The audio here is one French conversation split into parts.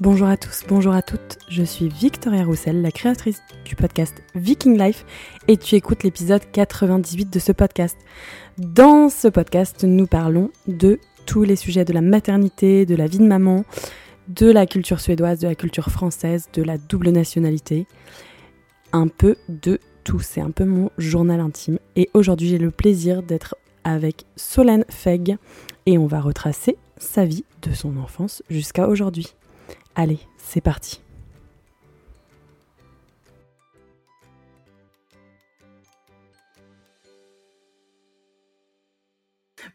Bonjour à tous, bonjour à toutes, je suis Victoria Roussel, la créatrice du podcast Viking Life et tu écoutes l'épisode 98 de ce podcast. Dans ce podcast, nous parlons de tous les sujets de la maternité, de la vie de maman, de la culture suédoise, de la culture française, de la double nationalité, un peu de tout, c'est un peu mon journal intime et aujourd'hui j'ai le plaisir d'être avec Solène Feg et on va retracer sa vie de son enfance jusqu'à aujourd'hui. Allez, c'est parti.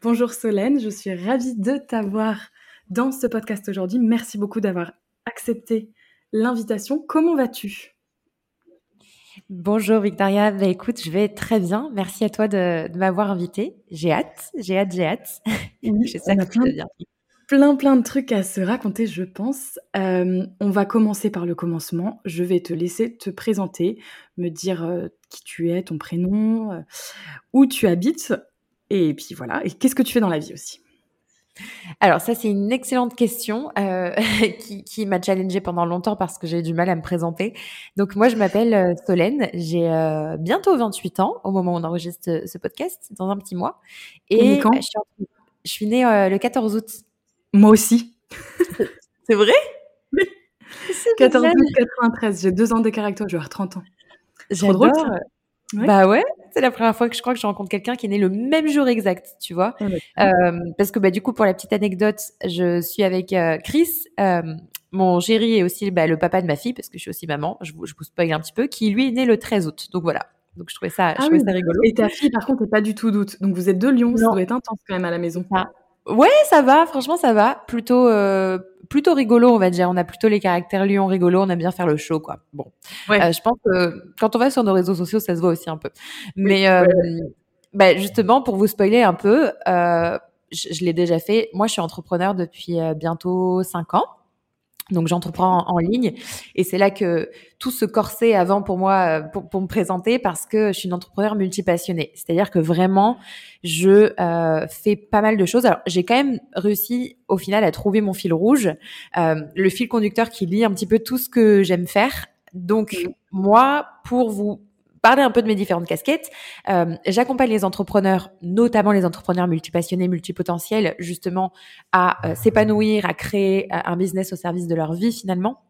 Bonjour Solène, je suis ravie de t'avoir dans ce podcast aujourd'hui. Merci beaucoup d'avoir accepté l'invitation. Comment vas-tu? Bonjour Victoria, bah, écoute, je vais très bien. Merci à toi de, m'avoir invitée. J'ai hâte, j'ai hâte, j'ai hâte. J'espère que tu bien plein plein de trucs à se raconter, je pense. Euh, on va commencer par le commencement. Je vais te laisser te présenter, me dire euh, qui tu es, ton prénom, euh, où tu habites, et puis voilà. Et qu'est-ce que tu fais dans la vie aussi? Alors ça c'est une excellente question qui, qui m'a challengée pendant longtemps parce que j'ai du mal à me présenter. Donc moi je m'appelle Solène, j'ai bientôt 28 ans au moment où on enregistre ce, podcast, dans un petit mois. Et quand? je, suis, je suis née le 14 août moi aussi. C'est vrai? Oui. 14 août 93, j'ai deux ans d'écart avec toi, je vais avoir 30 ans. Trop drôle. Bah ouais, c'est la première fois que je crois que je rencontre quelqu'un qui est né le même jour exact, tu vois. euh, parce que bah du coup pour la petite anecdote, je suis avec euh, Chris, euh, mon chéri et aussi bah, le papa de ma fille parce que je suis aussi maman, je, je vous spoil un petit peu, qui lui est né le 13 août. Donc voilà. Donc je trouvais ça, je ah trouvais ça rigolo. Et ta fille par contre n'est pas du tout d'août. Donc vous êtes deux Lyon, ça doit être intense quand même à la maison. Ah. Ouais, ça va, franchement, ça va. Plutôt, euh, plutôt rigolo, on va dire. On a plutôt les caractères lions rigolos, on aime bien faire le show, quoi. Bon. Ouais. Euh, je pense que quand on va sur nos réseaux sociaux, ça se voit aussi un peu. Mais euh, bah, justement, pour vous spoiler un peu, euh, je, je l'ai déjà fait. Moi, je suis entrepreneur depuis euh, bientôt cinq ans. Donc j'entreprends en, ligne et c'est là que tout se corsait avant pour moi pour, pour, me présenter parce que je suis une entrepreneur multipassionnée. C'est-à-dire que vraiment je euh, fais pas mal de choses. Alors j'ai quand même réussi au final à trouver mon fil rouge, euh, le fil conducteur qui lie un petit peu tout ce que j'aime faire. Donc mmh. moi pour vous parler un peu de mes différentes casquettes. Euh, J'accompagne les entrepreneurs, notamment les entrepreneurs multipassionnés, multipotentiels, justement à euh, s'épanouir, à créer euh, un business au service de leur vie finalement.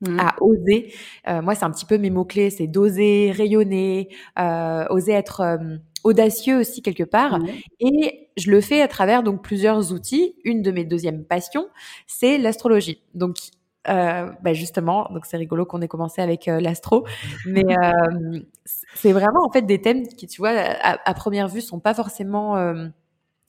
Mmh. à oser. Euh, moi, c'est un petit peu mes mots-clés, c'est d'oser, rayonner, euh, oser être euh, audacieux aussi quelque part. Mmh. Et je le fais à travers donc plusieurs outils. Une de mes deuxièmes passions, c'est l'astrologie. Donc, euh, bah justement, donc c'est rigolo qu'on ait commencé avec euh, l'astro, mais euh, c'est vraiment en fait des thèmes qui, tu vois, à, à première vue, sont pas forcément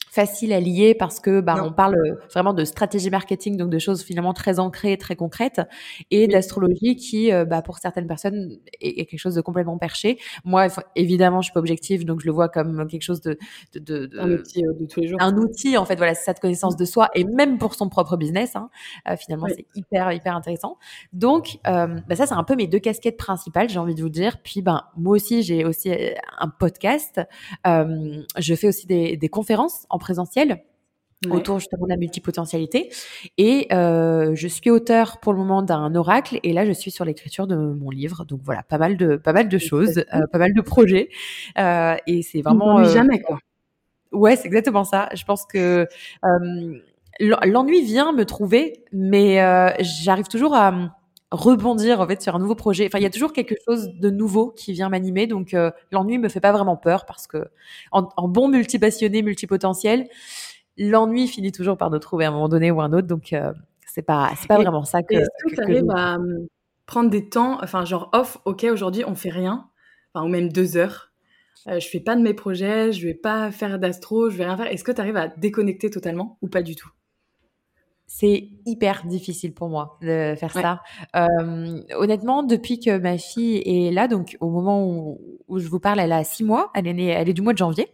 facile à lier parce que bah, on parle vraiment de stratégie marketing, donc de choses finalement très ancrées, très concrètes, et d'astrologie qui, euh, bah, pour certaines personnes, est, quelque chose de complètement perché. Moi, évidemment, je suis pas objective, donc je le vois comme quelque chose de, de, de, un outil euh, de tous les jours. Un outil, en fait, voilà, c'est cette connaissance de soi, et même pour son propre business, hein, euh, finalement, c'est hyper, hyper intéressant. Donc, bah, ça, c'est un peu mes deux casquettes principales, j'ai envie de vous dire. Puis, ben, moi aussi, j'ai aussi un podcast. je fais aussi des, des conférences en présentiel autour justement de la multipotentialité. Et euh, je suis auteur pour le moment d'un oracle et là je suis sur l'écriture de mon livre. Donc voilà, pas mal de pas mal de choses, euh, pas mal de projets. Euh, et c'est vraiment jamais quoi. Ouais, c'est exactement ça. Je pense que l'ennui vient me trouver, mais j'arrive toujours à rebondir en fait sur un nouveau projet. Enfin, il y a toujours quelque chose de nouveau qui vient m'animer, donc euh, l'ennui me fait pas vraiment peur parce que en, en bon multipassionné, multipotentiel, l'ennui finit toujours par nous trouver à un moment donné ou un autre. Donc euh, c'est pas c'est pas vraiment ça que. Est-ce que, tu arrives à hum, prendre des temps, enfin genre off, ok aujourd'hui on fait rien, enfin ou même deux heures. Euh, je fais pas de mes projets, je vais pas faire d'astro, je vais rien faire. Est-ce que tu arrives à déconnecter totalement ou pas du tout? C'est hyper difficile pour moi de faire ça. Euh, honnêtement, depuis que ma fille est là, donc au moment où, où, je vous parle, elle a six mois, elle est née, elle est du mois de janvier.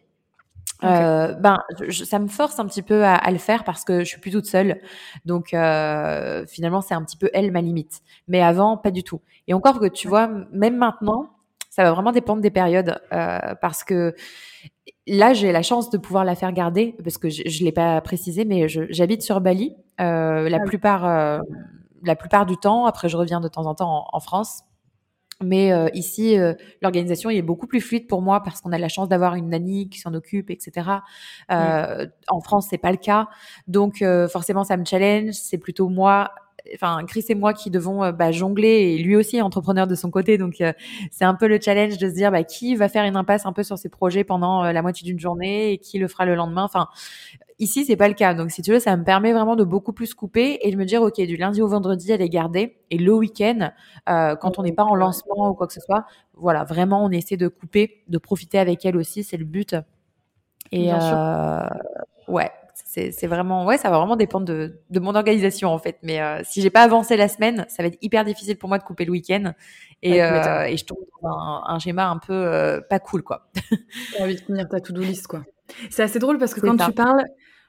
Okay. Euh, ben, je, ça me force un petit peu à, à, le faire parce que je suis plus toute seule. Donc euh, finalement, c'est un petit peu elle ma limite. Mais avant, pas du tout. Et encore que tu vois, même maintenant, ça va vraiment dépendre des périodes euh, parce que là, j'ai la chance de pouvoir la faire garder parce que je, je l'ai pas précisé, mais j'habite sur Bali. Euh, la ah plupart, euh, la plupart du temps. Après, je reviens de temps en temps en, France. Mais euh, ici, euh, l'organisation est beaucoup plus fluide pour moi parce qu'on a la chance d'avoir une nanny qui s'en occupe, etc. Euh, En France, c'est pas le cas, donc euh, forcément, ça me challenge. C'est plutôt moi enfin Chris et moi qui devons euh, bah, jongler et lui aussi est entrepreneur de son côté donc euh, c'est un peu le challenge de se dire bah, qui va faire une impasse un peu sur ses projets pendant euh, la moitié d'une journée et qui le fera le lendemain. Enfin ici c'est pas le cas. Donc si tu veux ça me permet vraiment de beaucoup plus couper et de me dire ok du lundi au vendredi elle est gardée et le week-end quand on n'est pas en lancement ou quoi que ce soit voilà vraiment on essaie de couper de profiter avec elle aussi c'est le but. Et ouais c'est vraiment, ouais, ça va vraiment dépendre de, de mon organisation en fait. Mais euh, si j'ai pas avancé la semaine, ça va être hyper difficile pour moi de couper le week-end et, euh, et je tombe dans un, un schéma un peu euh, pas cool quoi. T'as envie de finir ta to-do list quoi. C'est assez drôle parce que quand tu parles,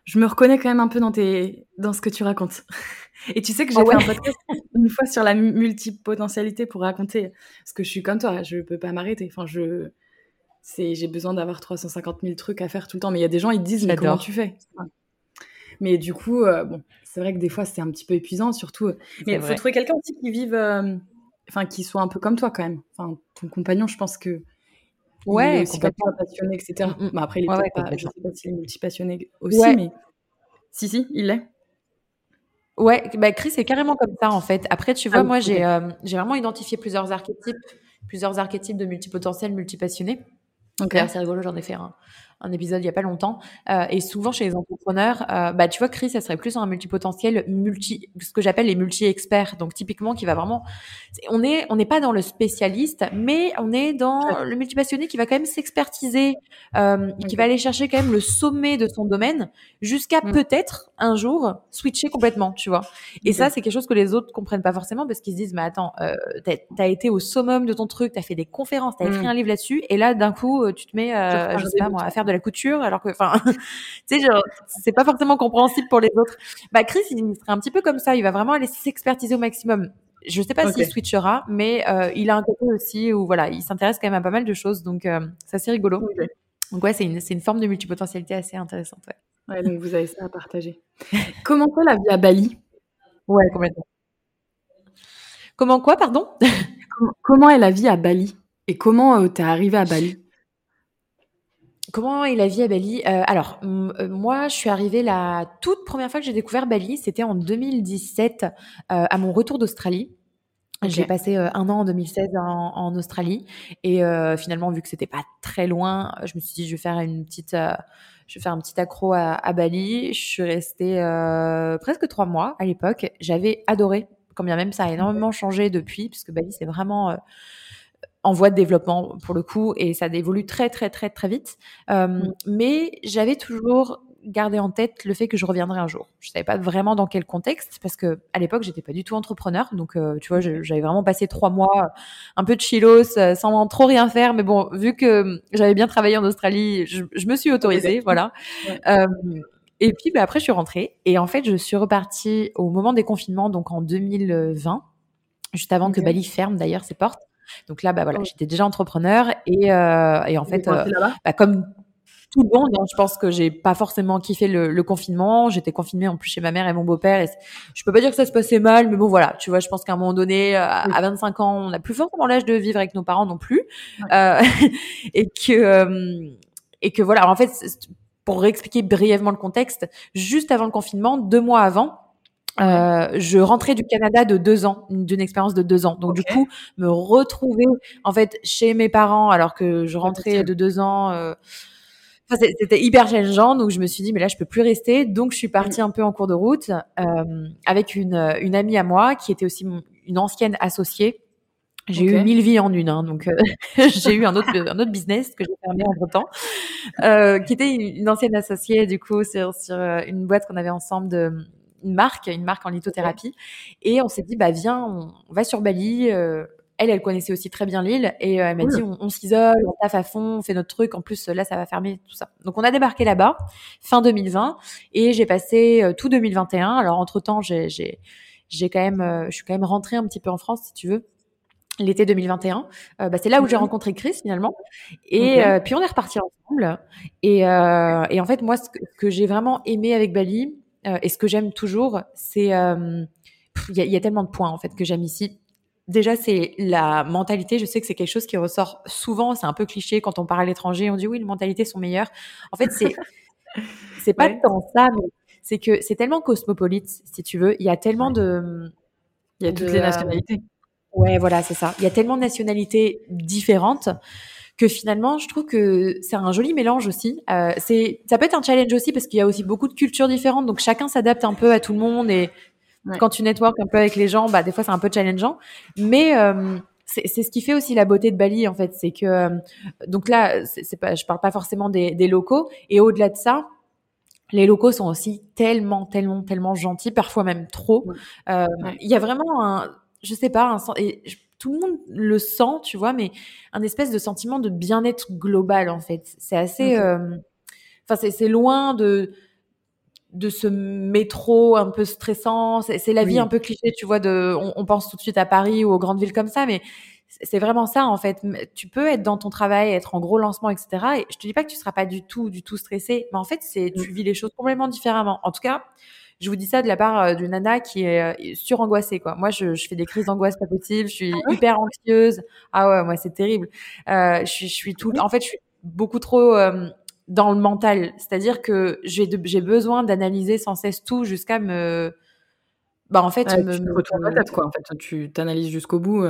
je me reconnais quand même un peu dans tes, dans ce que tu racontes. Et tu sais que j'ai oh fait un podcast une fois sur la multipotentialité pour raconter, parce que je suis comme toi, je peux pas m'arrêter. Enfin, je, j'ai besoin d'avoir 350 000 trucs à faire tout le temps. Mais il y a des gens, ils disent, mais comment tu fais? Mais du coup, euh, bon, c'est vrai que des fois, c'est un petit peu épuisant, surtout. Mais il faut trouver quelqu'un aussi qui vive, euh, enfin, qui soit un peu comme toi quand même. Enfin, ton compagnon, je pense que. Ouais, il est aussi passionné, etc. Mm, mm. Bah, après, il est pas, je sais pas s'il est multi-passionné aussi, mais. Si, si, il l'est. Ouais, bah Chris est carrément comme ça en fait. Après, tu vois, ah moi, j'ai euh, j'ai vraiment identifié plusieurs archétypes, plusieurs archétypes de multipotentiels, multipassionnés. Donc, c'est rigolo, j'en ai fait un, un épisode il y a pas longtemps. Euh, et souvent chez les entrepreneurs, euh, bah tu vois, Chris, ça serait plus un multipotentiel, multi, ce que j'appelle les multi-experts. Donc typiquement, qui va vraiment, on est, on n'est pas dans le spécialiste, mais on est dans le multipassionné qui va quand même s'expertiser, euh, qui va aller chercher quand même le sommet de son domaine, jusqu'à mm. peut-être un jour switcher complètement, tu vois. Et ça, c'est quelque chose que les autres comprennent pas forcément parce qu'ils se disent, mais attends, euh, t'as as été au summum de ton truc, t'as fait des conférences, t'as écrit mm. un livre là-dessus, et là d'un coup, euh, tu te mets, euh, je sais pas moi, à faire de la couture, alors que, enfin, tu sais, c'est pas forcément compréhensible pour les autres. Bah, Chris, il serait un petit peu comme ça. Il va vraiment aller s'expertiser au maximum. Je sais pas s'il switchera, mais euh, il a un côté aussi où voilà, il s'intéresse quand même à pas mal de choses, donc euh, c'est assez rigolo. Donc ouais, c'est une, une forme de multipotentialité assez intéressante. Ouais. ouais donc vous avez ça à partager. Comment est la vie à Bali? Ouais, complètement. Comment quoi, pardon? Comment, est la vie à Bali? Et comment euh, t'es arrivé à Bali? Comment est la vie à Bali? Euh, Alors, euh, moi, je suis arrivée la toute première fois que j'ai découvert Bali, c'était en 2017, euh, à mon retour d'Australie. J'ai passé un an en 2016 en, Australie et finalement, vu que c'était pas très loin, je me suis dit je vais faire une petite, je vais faire un petit accro à, à Bali. Je suis restée presque trois mois à l'époque. J'avais adoré, quand bien même ça a énormément changé depuis, puisque Bali c'est vraiment en voie de développement pour le coup et ça évolue très très très très vite. Euh, mm. Mais j'avais toujours gardé en tête le fait que je reviendrais un jour. Je savais pas vraiment dans quel contexte parce que à l'époque j'étais pas du tout entrepreneur, donc euh, tu vois j'avais vraiment passé trois mois un peu de chilos euh, sans trop rien faire. Mais bon vu que j'avais bien travaillé en Australie, je, me suis autorisée, voilà. et puis bah, après je suis rentrée et en fait je suis repartie au moment des confinements donc en 2020 juste avant que Bali ferme d'ailleurs ses portes. Donc là, bah voilà, j'étais déjà entrepreneur et, euh, et en fait, euh, bah, comme tout le monde, hein, je pense que j'ai pas forcément kiffé le, le confinement. J'étais confinée en plus chez ma mère et mon beau-père. Et je peux pas dire que ça se passait mal, mais bon voilà, tu vois, je pense qu'à un moment donné, euh, à 25 ans, on n'a plus forcément l'âge de vivre avec nos parents non plus, euh, et que euh, et que voilà. en fait, pour réexpliquer brièvement le contexte, juste avant le confinement, deux mois avant, euh, je rentrais du Canada de deux ans, d'une expérience de deux ans. Donc du coup, me retrouver en fait chez mes parents alors que je rentrais de deux ans. Euh, c'était hyper challengeant, donc je me suis dit mais là je peux plus rester, donc je suis partie un peu en cours de route euh, avec une, une amie à moi qui était aussi une ancienne associée. J'ai eu mille vies en une, hein, donc euh, j'ai eu un autre un autre business que j'ai fermé entre temps, euh, qui était une ancienne associée du coup sur sur une boîte qu'on avait ensemble de une marque, une marque en lithothérapie. Et on s'est dit, bah viens, on, va sur Bali. Euh, elle, elle connaissait aussi très bien l'île et euh, elle m'a dit, on, s'isole, on taffe à fond, on fait notre truc. En plus, là, ça va fermer, tout ça. Donc, on a débarqué là-bas fin 2020 et j'ai passé euh, tout 2021. Alors, entre temps, j'ai, j'ai, j'ai quand même, je suis quand même rentrée un petit peu en France, si tu veux l'été 2021. bah, c'est là où j'ai rencontré Chris finalement. Et puis on est reparti ensemble. Et, et en fait, moi, ce que j'ai vraiment aimé avec Bali, euh, et ce que j'aime toujours, c'est euh, il y, a tellement de points en fait que j'aime ici. Déjà, c'est la mentalité. Je sais que c'est quelque chose qui ressort souvent. C'est un peu cliché quand on part à l'étranger. On dit oui, les mentalités sont meilleures. En fait, c'est c'est pas tant ça, mais c'est que c'est tellement cosmopolite, si tu veux. Il y a tellement de. Il y a toutes les nationalités. Ouais, voilà, c'est ça. Il y a tellement de nationalités différentes que finalement, je trouve que c'est un joli mélange aussi. Euh, c'est, ça peut être un challenge aussi parce qu'il y a aussi beaucoup de cultures différentes, donc chacun s'adapte un peu à tout le monde et quand tu networks un peu avec les gens, bah des fois c'est un peu challengeant, mais euh, c'est ce qui fait aussi la beauté de Bali en fait, c'est que euh, donc là, c'est pas, je parle pas forcément des, des locaux. Et au-delà de ça, les locaux sont aussi tellement, tellement, tellement gentils, parfois même trop. Euh, il y a vraiment un, je sais pas, un, et tout le monde le sent, tu vois, mais un espèce de sentiment de bien-être global en fait. C'est assez, euh, enfin c'est loin de de ce métro un peu stressant. C'est la vie un peu cliché, tu vois. De, on, pense tout de suite à Paris ou aux grandes villes comme ça, mais c'est vraiment ça en fait. Tu peux être dans ton travail, être en gros lancement, etc. Et je te dis pas que tu seras pas du tout, du tout stressé, mais en fait, c'est tu vis les choses complètement différemment. En tout cas, je vous dis ça de la part euh, d'une nana qui est euh, surangoissée quoi. Moi, je, je fais des crises d'angoisse pas possible. Je suis ah hyper anxieuse. Ah ouais, moi c'est terrible. Euh, je, suis, je suis tout. En fait, je suis beaucoup trop euh, dans le mental. C'est-à-dire que j'ai j'ai besoin d'analyser sans cesse tout jusqu'à me bah en fait, me, tu me retournes la tête quoi. En fait, tu t'analyses jusqu'au bout,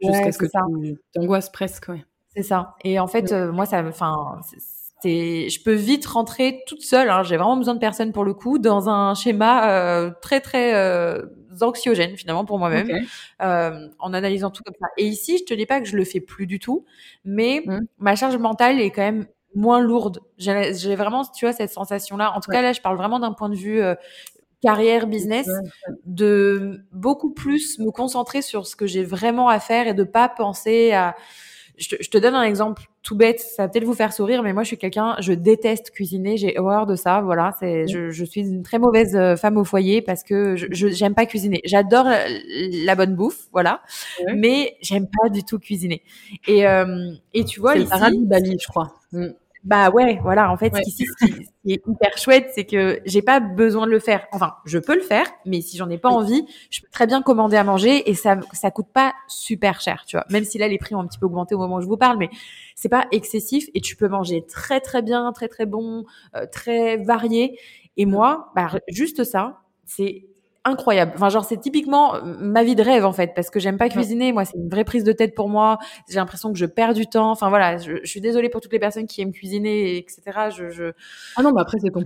jusqu'à ce que tu t'angoisses presque. Ouais. C'est ça. Et en fait, moi, ça, enfin, je peux vite rentrer toute seule. Hein, j'ai vraiment besoin de personne pour le coup dans un schéma euh, très très euh, anxiogène finalement pour moi-même, euh, en analysant tout comme ça. Et ici, je te dis pas que je le fais plus du tout, mais mmh. ma charge mentale est quand même moins lourde. J'ai vraiment, tu vois, cette sensation-là. En tout cas, là, je parle vraiment d'un point de vue carrière, business, de beaucoup plus me concentrer sur ce que j'ai vraiment à faire et de pas penser à je te, je te, donne un exemple tout bête, ça va peut-être vous faire sourire, mais moi je suis quelqu'un, je déteste cuisiner, j'ai horreur de ça, voilà, c'est, je, je, suis une très mauvaise euh, femme au foyer parce que je, j'aime pas cuisiner. J'adore la bonne bouffe, voilà, mais j'aime pas du tout cuisiner. Et euh, et tu vois, c'est ici, Bali, je crois. Mm. Bah ouais, voilà. En fait, ici, ce qui, est hyper chouette, c'est que j'ai pas besoin de le faire. Enfin, je peux le faire, mais si j'en ai pas envie, je peux très bien commander à manger et ça, ça coûte pas super cher, tu vois. Même si là, les prix ont un petit peu augmenté au moment où je vous parle, mais c'est pas excessif et tu peux manger très très bien, très très bon, euh, très varié. Et moi, bah, juste ça, c'est incroyable. Enfin, genre, c'est typiquement euh, ma vie de rêve, en fait, parce que j'aime pas cuisiner. Moi, c'est une vraie prise de tête pour moi. J'ai l'impression que je perds du temps. Enfin, voilà, je, suis désolée pour toutes les personnes qui aiment cuisiner, etc. Je, je... Ah non, mais après, c'est point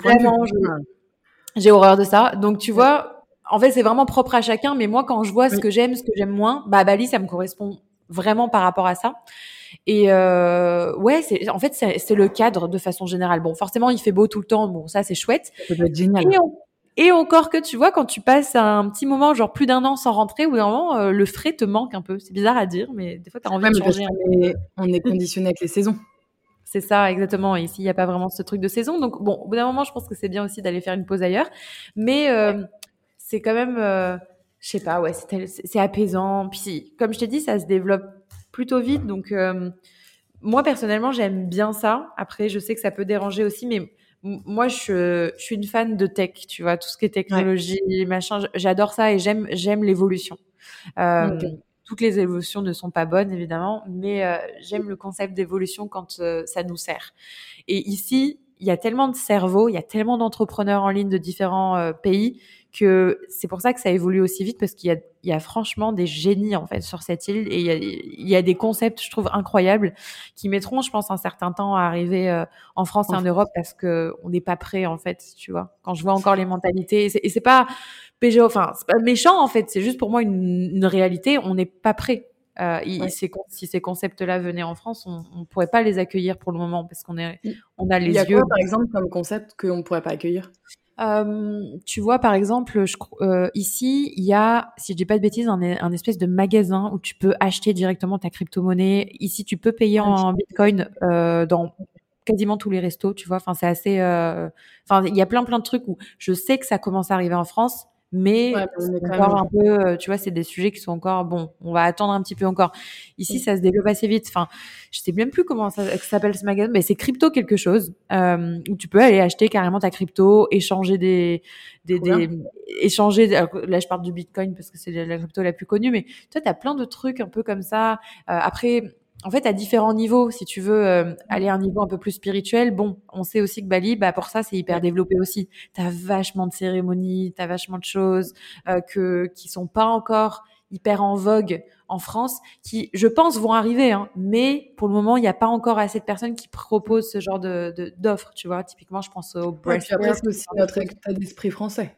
J'ai horreur de ça. Donc, tu vois, en fait, c'est vraiment propre à chacun. Mais moi, quand je vois ce que j'aime, ce que j'aime moins, bah, Bali, ça me correspond vraiment par rapport à ça. Et euh, ouais, c'est en fait c'est le cadre de façon générale. Bon, forcément, il fait beau tout le temps. Bon, ça c'est chouette. Ça peut être génial. Et encore que tu vois, quand tu passes un petit moment, genre plus d'un an sans rentrer, ou d'un moment, euh, le frais te manque un peu. C'est bizarre à dire, mais des fois, tu as envie de changer. On est, conditionné avec les saisons. C'est ça, exactement. Et ici, il n'y a pas vraiment ce truc de saison. Donc, bon, au bout d'un moment, je pense que c'est bien aussi d'aller faire une pause ailleurs. Mais euh, c'est quand même, euh, je sais pas, ouais, c'est apaisant. Puis, comme je t'ai dit, ça se développe plutôt vite. Donc, euh, moi, personnellement, j'aime bien ça. Après, je sais que ça peut déranger aussi, mais moi, je, je, suis une fan de tech, tu vois, tout ce qui est technologie, machin, j'adore ça et j'aime, j'aime l'évolution. Euh, Toutes les évolutions ne sont pas bonnes, évidemment, mais euh, j'aime le concept d'évolution quand euh, ça nous sert. Et ici, il y a tellement de cerveaux, il y a tellement d'entrepreneurs en ligne de différents euh, pays que c'est pour ça que ça évolue aussi vite parce qu'il y a, il y a franchement des génies en fait sur cette île. Et il y, a, il y a des concepts je trouve incroyables qui mettront je pense un certain temps à arriver euh, en France et en Europe parce que on n'est pas prêt en fait tu vois. Quand je vois encore les mentalités et c'est pas PGO enfin c'est pas méchant en fait c'est juste pour moi une, une réalité on n'est pas prêt. Euh, si ces concepts-là venaient en France, on ne pourrait pas les accueillir pour le moment parce qu'on est, on a les il y a yeux. Quoi, par exemple, comme concept qu'on ne pourrait pas accueillir? Euh, tu vois, par exemple, je, euh, ici, il y a, si je dis pas de bêtises, un, un, espèce de magasin où tu peux acheter directement ta crypto-monnaie. Ici, tu peux payer en Bitcoin euh, dans quasiment tous les restos, tu vois. Enfin, c'est assez. Euh, enfin, il y a plein plein de trucs où je sais que ça commence à arriver en France, mais encore un peu, euh, tu vois, c'est des sujets qui sont encore, bon, on va attendre un petit peu encore. Ici, ça se développe assez vite. Enfin, je sais même plus comment ça, s'appelle ce magasin, mais c'est crypto quelque chose, euh, où tu peux aller acheter carrément ta crypto, échanger des, des, des échanger, là, je parle du bitcoin parce que c'est la crypto la plus connue, mais toi, tu as plein de trucs un peu comme ça. Euh, après, en fait, à différents niveaux, si tu veux euh, aller à un niveau un peu plus spirituel, bon, on sait aussi que Bali, bah pour ça, c'est hyper développé aussi. T'as vachement de cérémonies, t'as vachement de choses euh, que qui sont pas encore hyper en vogue en France, qui, je pense, vont arriver, hein, mais pour le moment, il n'y a pas encore assez de personnes qui proposent ce genre de d'offres, tu vois. Typiquement, je pense au ouais, puis après, c'est aussi notre état d'esprit français.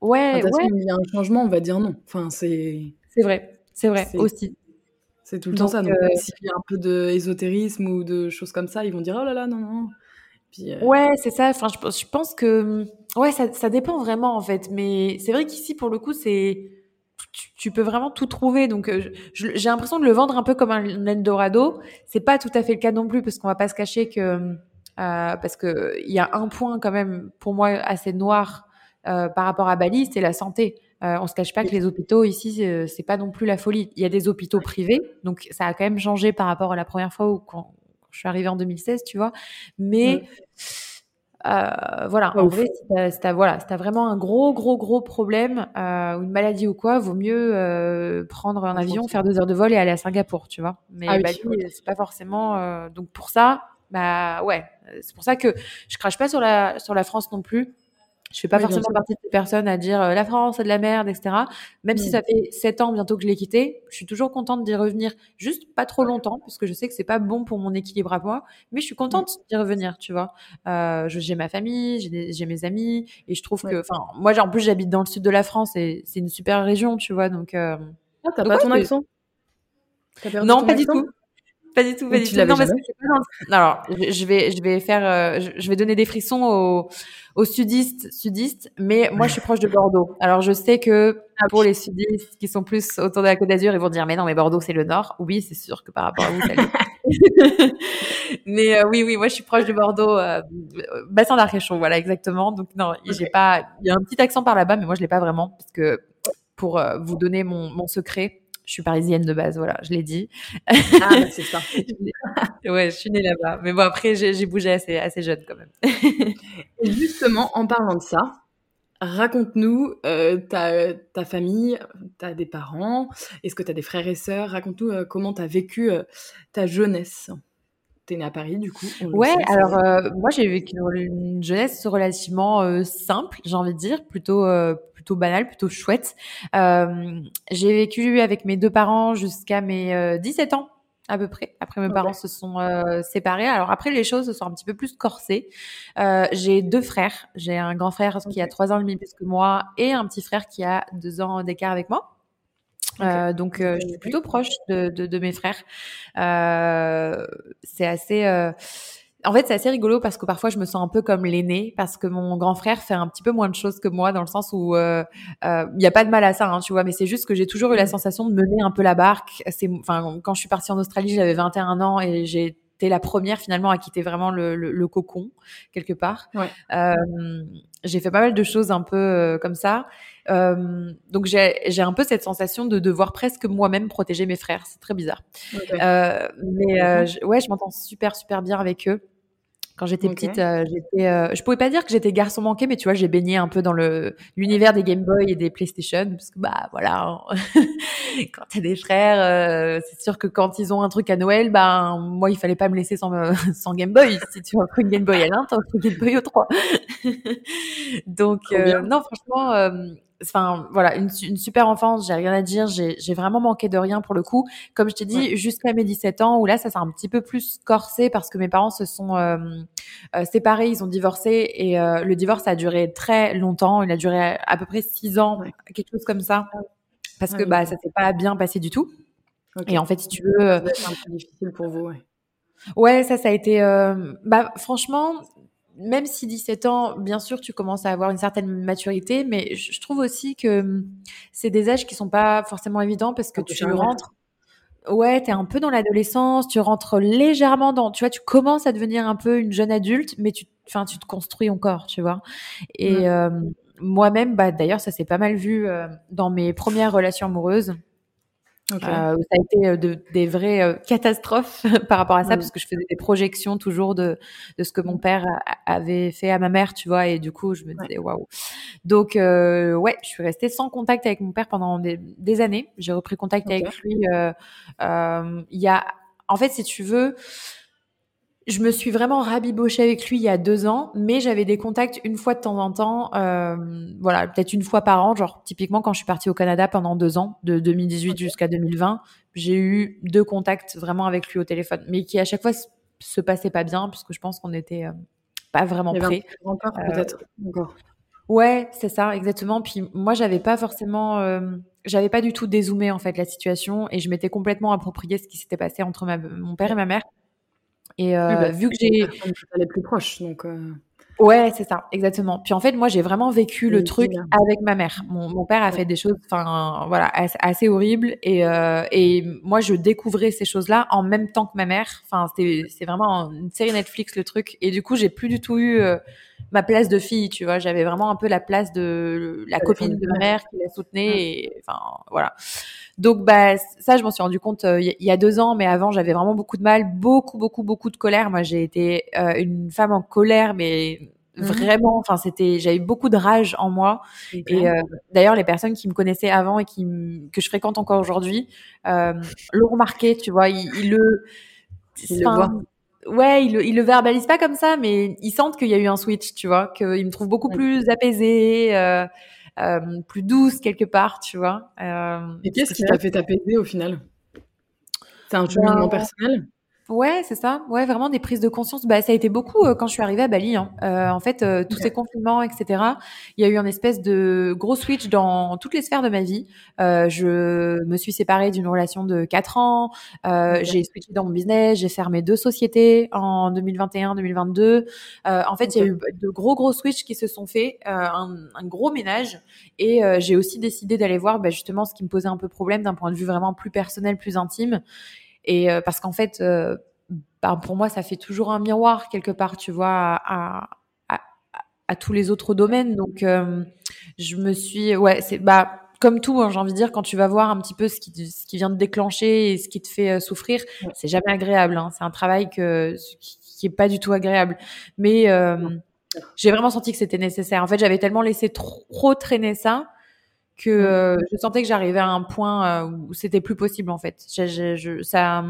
Ouais, ouais. Il y a un changement, on va dire non. Enfin, c'est. C'est vrai, c'est vrai aussi. C'est tout le temps ça. Donc, euh, s'il y a un peu d'ésotérisme ou de choses comme ça, ils vont dire oh là là, non, non. Puis, euh, Ouais, c'est ça. Enfin, je, je, pense que. Ouais, ça, ça dépend vraiment, en fait. Mais c'est vrai qu'ici, pour le coup, c'est. Tu, peux vraiment tout trouver. Donc, euh, j'ai l'impression de le vendre un peu comme un Eldorado. C'est pas tout à fait le cas non plus, parce qu'on va pas se cacher que. parce que il y a un point quand même pour moi assez noir par rapport à Bali, c'est la santé. Euh, on se cache pas que les hôpitaux ici, euh, c'est pas non plus la folie. Il y a des hôpitaux privés, donc ça a quand même changé par rapport à la première fois où quand, je suis arrivée en 2016, tu vois. Mais euh, voilà, en vrai, si t'as voilà, si as vraiment un gros, gros, gros problème ou une maladie ou quoi, vaut mieux prendre un avion, faire deux heures de vol et aller à Singapour, tu vois. Mais ah c'est pas forcément. donc pour ça, bah ouais, c'est pour ça que je crache pas sur la sur la France non plus. Je fais pas forcément partie de ces personnes à dire euh, la France c'est de la merde, etc. Même si ça fait sept ans bientôt que je l'ai quitté, je suis toujours contente d'y revenir. Juste pas trop longtemps, parce que je sais que c'est pas bon pour mon équilibre à moi. Mais je suis contente d'y revenir, tu vois. Euh, j'ai ma famille, j'ai mes amis, et je trouve que, enfin, moi en plus j'habite dans le sud de la France et c'est une super région, tu vois. Donc, euh... ah, t'as pas ton accent? Non, pas du tout. Pas du tout, pas du tout. Non, parce que Alors, je vais, je vais faire, euh, je vais donner des frissons aux, aux sudistes, sudistes, mais moi, je suis proche de Bordeaux. Alors, je sais que ah pour les sudistes qui sont plus autour de la Côte d'Azur, ils vont dire, mais non, mais Bordeaux, c'est le nord. Oui, c'est sûr que par rapport à vous, ça Mais euh, oui, oui, moi, je suis proche de Bordeaux, euh, bassin d'Arcachon, voilà, exactement. Donc, non, j'ai pas, il y a un petit accent par là-bas, mais moi, je l'ai pas vraiment, parce que pour vous donner mon, mon secret, je suis parisienne de base, voilà, je l'ai dit. Ah, bah, c'est ça. ouais, je suis née là-bas. Mais bon, après, j'ai bougé assez, assez jeune quand même. Et justement, en parlant de ça, raconte-nous euh, ta, ta, famille, tu as des parents, est-ce que tu as des frères et sœurs? Raconte-nous euh, comment tu as vécu euh, ta jeunesse. T'es née à Paris, du coup. Ouais, alors euh, moi j'ai vécu une jeunesse relativement euh, simple, j'ai envie de dire, plutôt euh, plutôt banale, plutôt chouette. j'ai vécu avec mes deux parents jusqu'à mes 17 ans à peu près. Après mes parents se sont séparés. Alors après les choses se sont un petit peu plus corsées. j'ai deux frères. J'ai un grand frère qui a trois ans et demi plus que moi et un petit frère qui a deux ans d'écart avec moi. Euh, donc, euh, je suis plutôt proche de, de, de mes frères. Euh, c'est assez. Euh, en fait, c'est assez rigolo parce que parfois je me sens un peu comme l'aîné parce que mon grand frère fait un petit peu moins de choses que moi dans le sens où il n'y a pas de mal à ça, hein, tu vois. Mais c'est juste que j'ai toujours eu la mmh. sensation de mener un peu la barque. C'est, enfin, quand je suis partie en Australie, j'avais 21 ans et j'ai été la première finalement à quitter vraiment le, le, le cocon quelque part. Ouais. j'ai fait pas mal de choses un peu comme ça. Euh, donc j'ai un peu cette sensation de devoir presque moi-même protéger mes frères. C'est très bizarre. Euh, mais euh, ouais, je m'entends super super bien avec eux. Quand j'étais petite, euh, j'étais, euh, je pouvais pas dire que j'étais garçon manqué, mais tu vois, j'ai baigné un peu dans le l'univers des Game Boy et des PlayStation, parce que bah voilà, hein. quand t'as des frères, euh, c'est sûr que quand ils ont un truc à Noël, ben moi il fallait pas me laisser sans sans Game Boy. Si tu offres une Game Boy à l'un, t'offres une Game Boy au 3. Donc non, franchement, enfin voilà une, une, super enfance j'ai rien à dire j'ai vraiment manqué de rien pour le coup. Comme je t'ai dit jusqu'à mes 17 ans où là ça s'est un petit peu plus corsé parce que mes parents se sont euh, euh, séparés ils ont divorcé et euh, le divorce a duré très longtemps. Il a duré à, peu près 6 ans quelque chose comme ça. Parce que bah ça s'est pas bien passé du tout. Et en fait si tu veux c'est un peu difficile pour vous ouais. Ouais, ça, ça a été. bah, franchement, même si 17 ans, bien sûr, tu commences à avoir une certaine maturité, mais je trouve aussi que hum, c'est des âges qui sont pas forcément évidents parce que tu rentres. Ouais, tu es un peu dans l'adolescence, tu rentres légèrement dans, tu vois, tu commences à devenir un peu une jeune adulte, mais tu, enfin, tu te construis encore, tu vois. Et, hum, moi-même, bah, d'ailleurs, ça s'est pas mal vu dans mes premières relations amoureuses. Euh, ça a été euh, de, des vraies euh, catastrophes par rapport à ça, parce que je faisais des projections toujours de, de ce que mon père avait fait à ma mère, tu vois, et du coup, je me disais, waouh. Donc, ouais, je suis restée sans contact avec mon père pendant des, des années. J'ai repris contact avec lui. Il y a, en fait, si tu veux, je me suis vraiment rabibochée avec lui il y a deux ans, mais j'avais des contacts une fois de temps en temps, euh, voilà, peut-être une fois par an. Genre, typiquement, quand je suis partie au Canada pendant deux ans, de 2018 jusqu'à 2020, j'ai eu deux contacts vraiment avec lui au téléphone, mais qui à chaque fois se passaient pas bien, puisque je pense qu'on était euh, pas vraiment prêts. Encore, euh, peut-être. Encore. Ouais, c'est ça, exactement. Puis moi, j'avais pas forcément, euh, j'avais pas du tout dézoomé en fait la situation, et je m'étais complètement approprié ce qui s'était passé entre ma, mon père et ma mère. Et euh, bah, vu que j'ai les plus proches, donc. Euh... Ouais, c'est ça, exactement. Puis en fait, moi, j'ai vraiment vécu le truc avec ma mère. Mon, mon père a fait des choses, enfin, voilà, assez, horribles. Et, euh, et moi, je découvrais ces choses-là en même temps que ma mère. Enfin, c'est vraiment une série Netflix le truc. Et du coup, j'ai plus du tout eu euh, ma place de fille, tu vois. J'avais vraiment un peu la place de la copine de ma mère qui la soutenait. Et enfin, voilà. Donc bah ça, je m'en suis rendu compte euh, il y a deux ans, mais avant j'avais vraiment beaucoup de mal, beaucoup beaucoup beaucoup de colère. Moi, j'ai été euh, une femme en colère, mais mmh. vraiment, enfin c'était, j'avais beaucoup de rage en moi. Et euh, d'ailleurs, les personnes qui me connaissaient avant et qui que je fréquente encore aujourd'hui l'ont remarqué. Tu vois, ils, le, le ouais, ils le, ils le verbalisent pas comme ça, mais ils sentent qu'il y a eu un switch, tu vois, qu'ils me trouvent beaucoup plus apaisée, euh, euh, plus douce quelque part, tu vois. Euh, Et qu'est-ce qui t'a fait t'apaiser au final? C'est un cheminement ben, personnel? Ouais, c'est ça. Ouais, vraiment des prises de conscience. Bah, ça a été beaucoup euh, quand je suis arrivée à Bali. Hein. Euh, en fait, euh, tous ces confinements, etc. Il y a eu un espèce de gros switch dans toutes les sphères de ma vie. je me suis séparée d'une relation de quatre ans. J'ai switché dans mon business. J'ai fermé deux sociétés en 2021-2022. en fait, il y a eu de gros gros switches qui se sont faits, un, un, gros ménage. Et j'ai aussi décidé d'aller voir bah, justement ce qui me posait un peu problème d'un point de vue vraiment plus personnel, plus intime. Et euh, parce qu'en fait, euh, bah, pour moi, ça fait toujours un miroir quelque part, tu vois, à, à, à, tous les autres domaines. Donc, euh, je me suis, ouais, c'est bah comme tout, hein, j'ai envie de dire, quand tu vas voir un petit peu ce qui, ce qui vient de déclencher et ce qui te fait souffrir, c'est jamais agréable. Hein. C'est un travail que, qui, est pas du tout agréable. Mais euh, j'ai vraiment senti que c'était nécessaire. En fait, j'avais tellement laissé trop, trop traîner ça que euh, je sentais que j'arrivais à un point euh, où c'était plus possible en fait. Je, ça,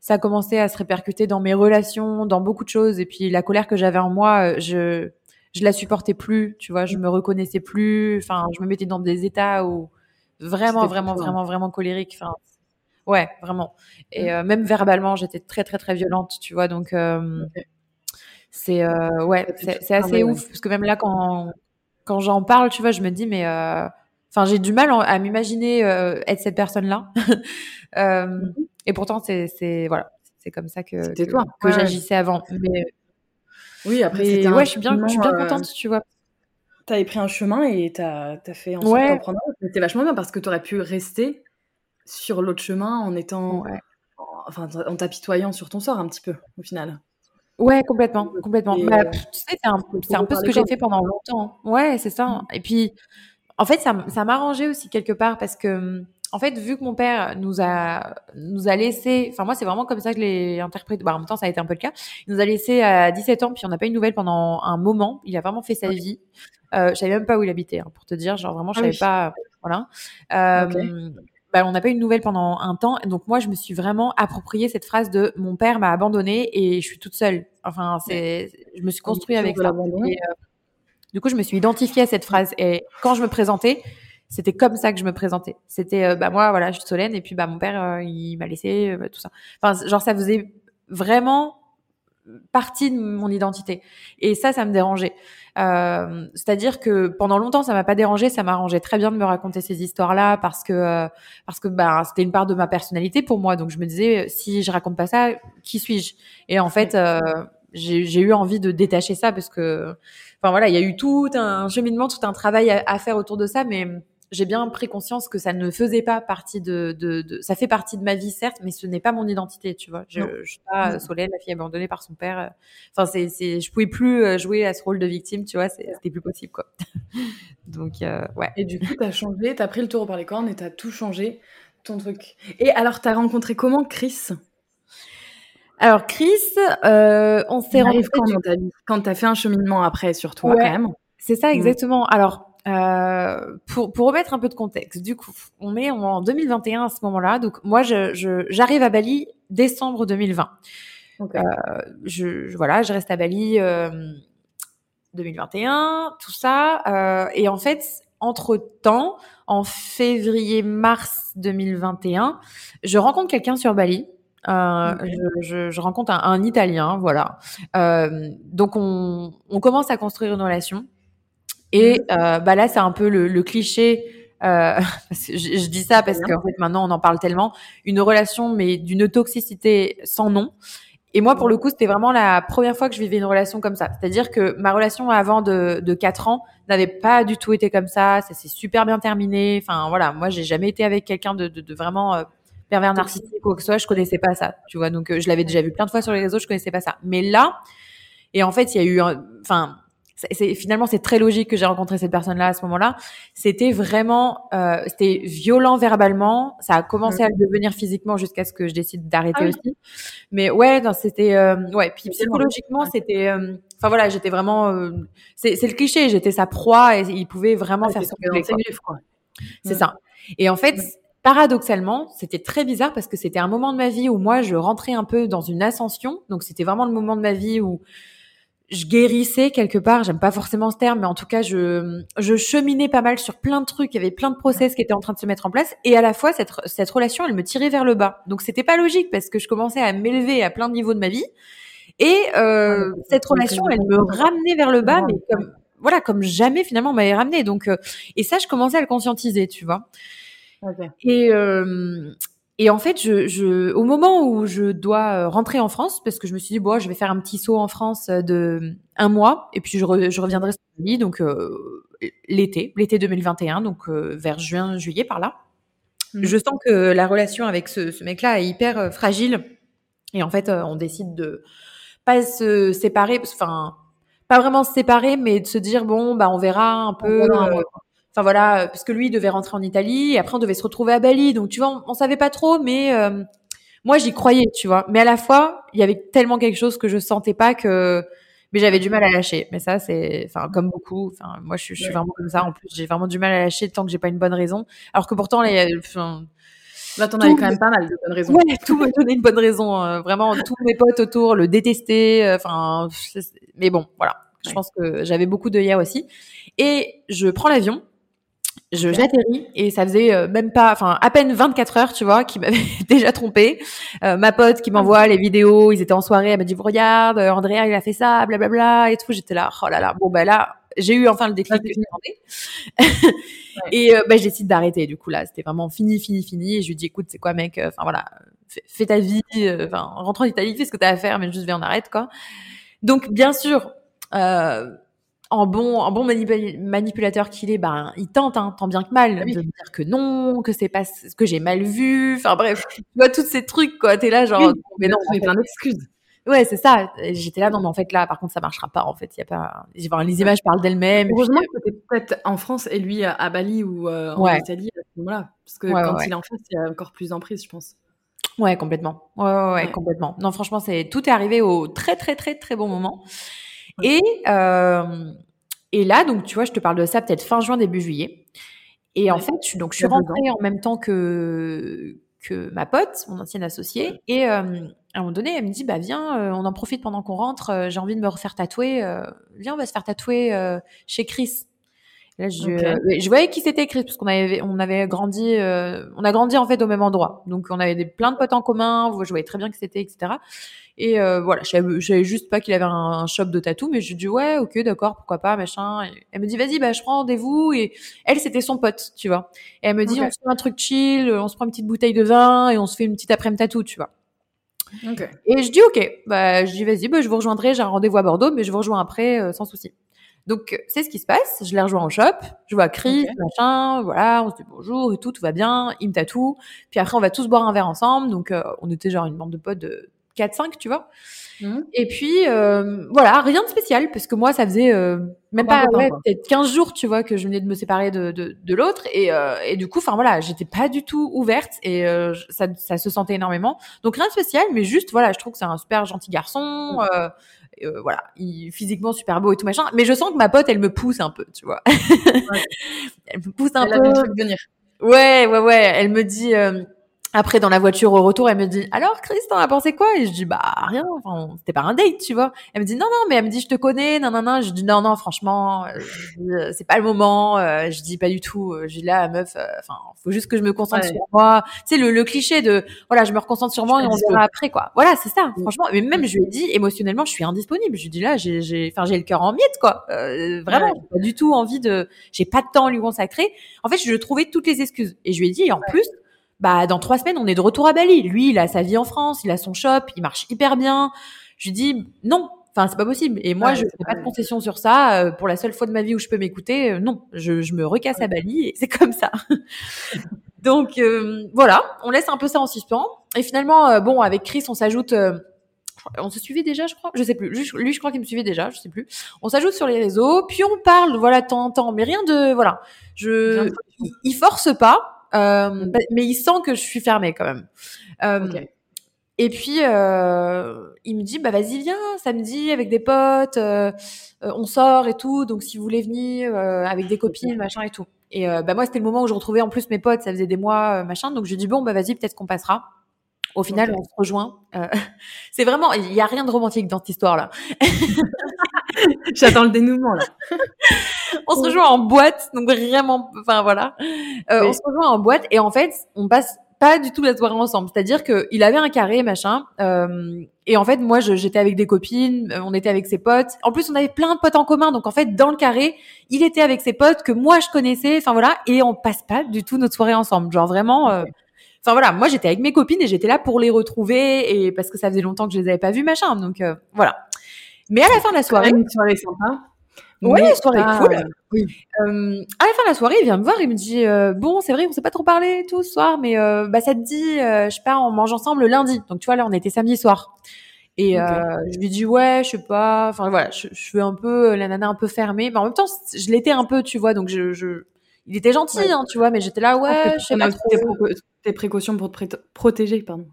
ça a commencé à se répercuter dans mes relations, dans beaucoup de choses. Et puis la colère que j'avais en moi, euh, je, je la supportais plus. Tu vois, je me reconnaissais plus. Enfin, je me mettais dans des états où vraiment, vraiment, vraiment, vraiment colérique. Enfin, ouais, vraiment. Et mmh. même verbalement, j'étais très, très, très violente. Tu vois, donc. C'est ouais, c'est assez ouf parce que même là quand quand j'en parle, tu vois, je me dis mais Enfin, j'ai du mal à m'imaginer euh, être cette personne-là. euh, mhm. Et pourtant, c'est voilà, c'est comme ça que que, que j'agissais avant. Mais oui, après, ouais, je suis bien, je suis bien euh, contente, tu vois. T'avais pris un chemin et t'as as fait en sorte d'en prendre un. C'était vachement bien parce que t'aurais pu rester sur l'autre chemin en étant, enfin, en t'apitoyant sur ton sort un petit peu au final. Ouais, complètement, complètement. Bah, tu sais, c'est un, un peu ce que j'ai fait pendant longtemps. Ouais, c'est ça. Et puis, en fait, ça, ça m'arrangeait aussi quelque part parce que, en fait, vu que mon père nous a, nous a laissé, enfin, moi, c'est vraiment comme ça que je l'ai interprété. Bah, en même temps, ça a été un peu le cas. Il nous a laissé à 17 ans, puis on n'a pas eu de nouvelles pendant un moment. Il a vraiment fait sa vie. Euh, je savais même pas où il habitait, hein, pour te dire. Genre, vraiment, je ah savais pas. Voilà. Euh, bah, on n'a pas eu de nouvelles pendant un temps. Donc, moi, je me suis vraiment approprié cette phrase de mon père m'a abandonné et je suis toute seule. Enfin, c'est, je me suis construit avec ça. Du coup, je me suis identifiée à cette phrase. Et quand je me présentais, c'était comme ça que je me présentais. C'était, euh, bah moi, voilà, je suis Solène, et puis bah mon père, euh, il m'a laissé, euh, tout ça. Enfin, genre ça faisait vraiment partie de mon identité. Et ça, ça me dérangeait. C'est-à-dire que pendant longtemps, ça m'a pas dérangé, ça m'arrangeait très bien de me raconter ces histoires-là parce que parce que bah c'était une part de ma personnalité pour moi. Donc je me disais, si je raconte pas ça, qui suis-je? Et en fait, j'ai eu envie de détacher ça parce que Enfin voilà, il y a eu tout un cheminement, tout un travail à, faire autour de ça, mais j'ai bien pris conscience que ça ne faisait pas partie de, de, de, ça fait partie de ma vie certes, mais ce n'est pas mon identité, tu vois. Je, je suis pas Solène, la fille abandonnée par son père. Enfin, c'est, c'est, je pouvais plus euh, jouer à ce rôle de victime, tu vois. C'était plus possible, quoi. Donc, euh, ouais. Et du coup, t'as changé, t'as pris le taureau par les cornes et t'as tout changé, ton truc. Et alors, t'as rencontré comment Chris? Alors Chris, euh, on s'est rencontré quand dans ta vie Quand t'as fait un cheminement après sur toi quand même. C'est ça mm. exactement. Alors euh, pour, pour remettre un peu de contexte, du coup, on est en 2021 à ce moment-là. Donc moi, je, j'arrive à Bali décembre 2020. Euh, je, voilà, je reste à Bali euh, 2021, tout ça. Euh, et en fait, entre temps, en février-mars 2021, je rencontre quelqu'un sur Bali. Euh, je, je, je, rencontre un, un Italien, voilà. Euh, donc on, on commence à construire une relation. Et mmh. euh, bah là, c'est un peu le, le cliché. Je, je, dis ça parce qu'en fait maintenant on en parle tellement. Une relation, mais d'une toxicité sans nom. Et moi, pour le coup, c'était vraiment la première fois que je vivais une relation comme ça. C'est-à-dire que ma relation avant de, de 4 ans n'avait pas du tout été comme ça. Ça s'est super bien terminé. Enfin, voilà, moi, j'ai jamais été avec quelqu'un de, de, de, vraiment pervers narcissique ou quoi que ce soit. Je connaissais pas ça, tu vois. Donc, euh, je l'avais déjà vu plein de fois sur les réseaux. Je connaissais pas ça. Mais là, et en fait, il y a eu, enfin, c'est finalement c'est très logique que j'ai rencontré cette personne-là à ce moment-là. C'était vraiment, euh, c'était violent verbalement. Ça a commencé à le devenir physiquement jusqu'à ce que je décide d'arrêter ah aussi. Mais ouais, c'était, euh, ouais. Puis psychologiquement, c'était, euh, enfin voilà, j'étais vraiment, euh, c'est le cliché. J'étais sa proie et il pouvait vraiment faire ce qu'il voulait. C'est ça. Et en fait. Paradoxalement, c'était très bizarre parce que c'était un moment de ma vie où moi je rentrais un peu dans une ascension. Donc c'était vraiment le moment de ma vie où je guérissais quelque part, j'aime pas forcément ce terme, mais en tout cas, je, je cheminais pas mal sur plein de trucs, il y avait plein de process qui étaient en train de se mettre en place, et à la fois, cette, cette relation, elle me tirait vers le bas. Donc, c'était pas logique, parce que je commençais à m'élever à plein de niveaux de ma vie, et euh, cette relation, elle me ramenait vers le bas, mais comme, voilà, comme jamais finalement on m'avait ramené. Donc, euh, et ça, je commençais à le conscientiser, tu vois. Et, euh, et en fait, je, je, au moment où je dois euh, rentrer en France, parce que je me suis dit, bon, je vais faire un petit saut en France euh, de un mois, et puis je, je reviendrai sur Paris, donc euh, l'été, l'été 2021, donc vers juin, juillet, par là. Mmh. Je sens que la relation avec ce, ce mec-là est hyper fragile, et en fait, on décide de pas se séparer, enfin, pas vraiment se séparer, mais de se dire, bon, bah, on verra un peu. Enfin voilà, parce que lui il devait rentrer en Italie et après on devait se retrouver à Bali. Donc tu vois, on, savait pas trop, mais euh, moi j'y croyais, tu vois. Mais à la fois, il y avait tellement quelque chose que je sentais pas que, mais j'avais du mal à lâcher. Mais ça c'est, enfin comme beaucoup. Enfin moi je, suis, je suis vraiment comme ça. En plus j'ai vraiment du mal à lâcher tant que j'ai pas une bonne raison. Alors que pourtant là, enfin, Là, t'en avais quand même pas mal de bonnes raisons. Ouais, tout me donnait une bonne raison. Euh, vraiment, tous mes potes autour le détestaient. Euh, enfin, mais bon, voilà. Je pense que j'avais beaucoup de hier aussi. Et je prends l'avion je j'atterris et ça faisait euh, même pas enfin à peine 24 heures tu vois qui m'avait déjà trompé. Euh, ma pote qui m'envoie les vidéos ils étaient en soirée elle m'a dit regarde euh, Andrea il a fait ça blablabla et tout. J'étais là oh là là. Bon bah là j'ai eu enfin le déclic que je et euh, bah je décide d'arrêter du coup là. C'était vraiment fini fini fini et je lui dis écoute c'est quoi mec enfin voilà fais, ta vie enfin rentre en Italie fais ce que t'as à faire mais juste viens on arrête quoi. Donc bien sûr euh, en bon, en bon manipulateur qu'il est, ben, il tente, hein, tant bien que mal, ah de me dire que non, que c'est pas ce que j'ai mal vu. Enfin bref, tu vois tous ces trucs, quoi. T'es là, genre, mais non, mais plein d'excuses. Ouais, c'est ça. J'étais là, non, mais en fait, là, par contre, ça marchera pas. En fait, il y a pas. Enfin, les images parlent d'elles-mêmes. Heureusement que t'es peut-être en France et lui à Bali ou euh, en Italie à ce moment-là, parce que quand il est en France, il y a encore plus d'emprise, je pense. Ouais, complètement. Ouais, ouais, ouais, complètement. Non, franchement, c'est tout est arrivé au très, très, très, très bon moment. Et, euh, et là, donc, tu vois, je te parle de ça peut-être fin juin, début juillet. Et en fait, je, donc, je suis rentrée en même temps que, que ma pote, mon ancienne associée. Et euh, à un moment donné, elle me dit, bah, viens, euh, on en profite pendant qu'on rentre. J'ai envie de me refaire tatouer. viens, on va se faire tatouer chez Chris. Là, je, je voyais qui c'était Chris parce qu'on avait on avait grandi on a grandi en fait au même endroit donc on avait des, plein de potes en commun je voyais très bien qui c'était etc et euh, voilà, je savais, juste pas qu'il avait un, shop de tatou, mais je lui dis ouais, ok, d'accord, pourquoi pas, machin. Et elle me dit vas-y, bah je prends rendez-vous. Et elle, c'était son pote, tu vois. Et elle me dit on se fait un truc chill, on se prend une petite bouteille de vin et on se fait une petite après-midi tatou, tu vois. Et je dis ok, bah je dis vas-y, bah je vous rejoindrai, j'ai un rendez-vous à Bordeaux, mais je vous rejoins après euh, sans souci. Donc, c'est ce qui se passe. Je les rejoins au shop. Je vois Chris, machin, voilà, on se dit bonjour et tout, tout va bien. Il me tatoue. Puis après, on va tous boire un verre ensemble. Donc, on était genre une bande de potes de 4-5, tu vois. Mmh. Et puis, euh, voilà, rien de spécial, parce que moi, ça faisait euh, même pas, ouais, peut-être 15 jours, tu vois, que je venais de me séparer de, de, de l'autre. Et, euh, et du coup, enfin voilà, j'étais pas du tout ouverte et euh, ça, ça se sentait énormément. Donc rien de spécial, mais juste, voilà, je trouve que c'est un super gentil garçon. Euh, euh, voilà, il, physiquement super beau et tout machin. Mais je sens que ma pote, elle me pousse un peu, tu vois. elle me pousse un elle peu. A venir. Ouais, ouais, ouais. Elle me dit après, dans la voiture au retour, elle me dit alors Chris, t'en as pensé quoi? Et je dis bah rien, enfin, c'était pas un date, tu vois. Elle me dit non non, mais elle me dit je te connais, non non non. Je dis non non, franchement, euh, euh, c'est pas le moment. Euh, je dis pas du tout. Je dis là, meuf, enfin, faut juste que je me concentre sur moi. Tu sais le, le, cliché de voilà, je me reconcentre sur moi et on verra après quoi. Voilà, c'est ça. Mm. Franchement, mais même je lui ai dit émotionnellement, je suis indisponible. Je lui dis là, j'ai, j'ai, enfin, j'ai le cœur en miettes quoi. vraiment, j'ai pas du tout envie de, j'ai pas de temps à lui consacrer. En fait, je trouvais toutes les excuses et je lui ai dit en plus bah dans trois semaines on est de retour à Bali. Lui, il a sa vie en France, il a son shop, il marche hyper bien. Je lui dis non, enfin c'est pas possible. Et moi, je fais pas de concession sur ça. Euh, pour la seule fois de ma vie où je peux m'écouter, euh, non, je, je, me recasse à Bali et c'est comme ça. Donc euh, voilà, on laisse un peu ça en suspens. Et finalement, bon, avec Chris, on s'ajoute. on se suivait déjà, je crois. Je sais plus. Lui, je, lui, je crois qu'il me suivait déjà. Je sais plus. On s'ajoute sur les réseaux, puis on parle, voilà, de temps en temps, mais rien de, voilà. Je, il force pas. Euh, bah, mais il sent que je suis fermée quand même. Euh, et puis euh, il me dit bah vas-y viens samedi avec des potes, on sort et tout. Donc si vous voulez venir avec des copines machin et tout. Et bah moi c'était le moment où je retrouvais en plus mes potes, ça faisait des mois machin. Donc je dis bon bah vas-y peut-être qu'on passera. Au final, on se rejoint. c'est vraiment, il n'y a rien de romantique dans cette histoire-là. J'attends le dénouement là. on se rejoint en boîte, donc vraiment, enfin voilà. Euh, On se rejoint en boîte et en fait, on passe pas du tout la soirée ensemble. C'est-à-dire que il avait un carré, machin. Euh, et en fait, moi, j'étais avec des copines, euh, on était avec ses potes. En plus, on avait plein de potes en commun. Donc, en fait, dans le carré, il était avec ses potes que moi, je connaissais. Enfin, voilà. Et on passe pas du tout notre soirée ensemble. Genre, vraiment... Euh, enfin voilà, moi j'étais avec mes copines et j'étais là pour les retrouver et parce que ça faisait longtemps que je les avais pas vues, machin. Donc euh, voilà. Mais à la fin de la soirée, une soirée sympa. Ouais, soirée cool. Euh, à la fin de la soirée, il vient me voir, il me dit euh, bon, c'est vrai, on s'est pas trop parlé tout ce soir, mais bah ça te dit, je sais pas, on mange ensemble le lundi. Donc tu vois là, on était samedi soir. Et je lui dis ouais, je sais pas, enfin voilà, je, je suis un peu la nana un peu fermée, mais en même temps, je l'étais un peu, tu vois, donc je, je il était gentil, hein, tu vois, mais j'étais là, ouais, je sais pas trop. Tes, précautions pour te protéger, pardon.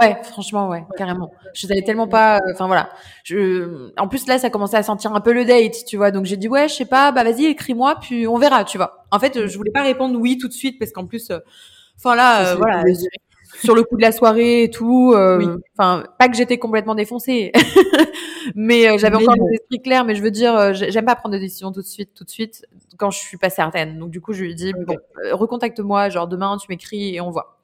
Ouais, franchement, ouais, carrément. Je savais tellement pas, euh, enfin voilà. Je, en plus là, ça commençait à sentir un peu le date, tu vois, donc j'ai dit ouais, je sais pas, bah vas-y, écris-moi, puis on verra, tu vois. En fait, je voulais pas répondre oui tout de suite parce qu'en plus, euh, enfin là, euh, voilà, sur le coup de la soirée et tout. Euh, enfin, pas que j'étais complètement défoncée, mais euh, j'avais encore l'esprit clair. Mais je veux dire, euh, j'aime pas prendre des décisions tout de suite, tout de suite, quand je suis pas certaine. Donc du coup, je lui dis bon, recontacte-moi, genre demain, tu m'écris et on voit.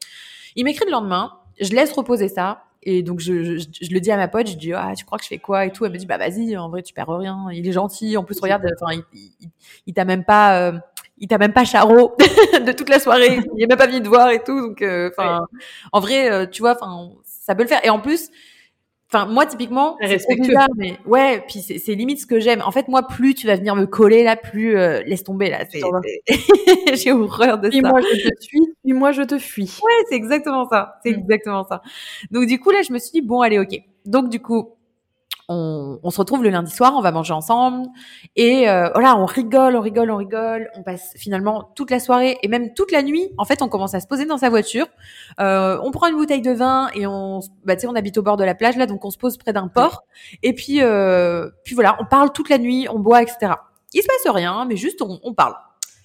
Il m'écrit le lendemain. Je laisse reposer ça. Et donc je, je, je, le dis à ma pote, je dis ah tu crois que je fais quoi et tout? Elle me dit bah vas-y, en vrai tu perds rien. Il est gentil. En plus regarde, enfin il, il, il t'a même pas il t'a même pas charo de toute la soirée, il a même pas envie de voir et tout. Donc, euh, enfin, en vrai, euh, tu vois, enfin, ça peut le faire. Et en plus, enfin, moi typiquement, bizarre, mais ouais, puis c'est limite ce que j'aime. En fait, moi, plus tu vas venir me coller là, plus euh, laisse tomber là. J'ai horreur de puis ça. moi je te suis, puis moi je te fuis. Ouais, c'est exactement ça. C'est mm. exactement ça. Donc du coup là, je me suis dit bon, allez, ok. Donc du coup, on, se retrouve le lundi soir, on va manger ensemble et euh, voilà, on rigole, on rigole, on rigole. On passe finalement toute la soirée et même toute la nuit. En fait, on commence à se poser dans sa voiture. Euh, on prend une bouteille de vin et on, bah tu sais, on habite au bord de la plage là, donc on se pose près d'un port. Et puis, euh, puis voilà, on parle toute la nuit, on boit, etc. Il se passe rien, mais juste on, parle.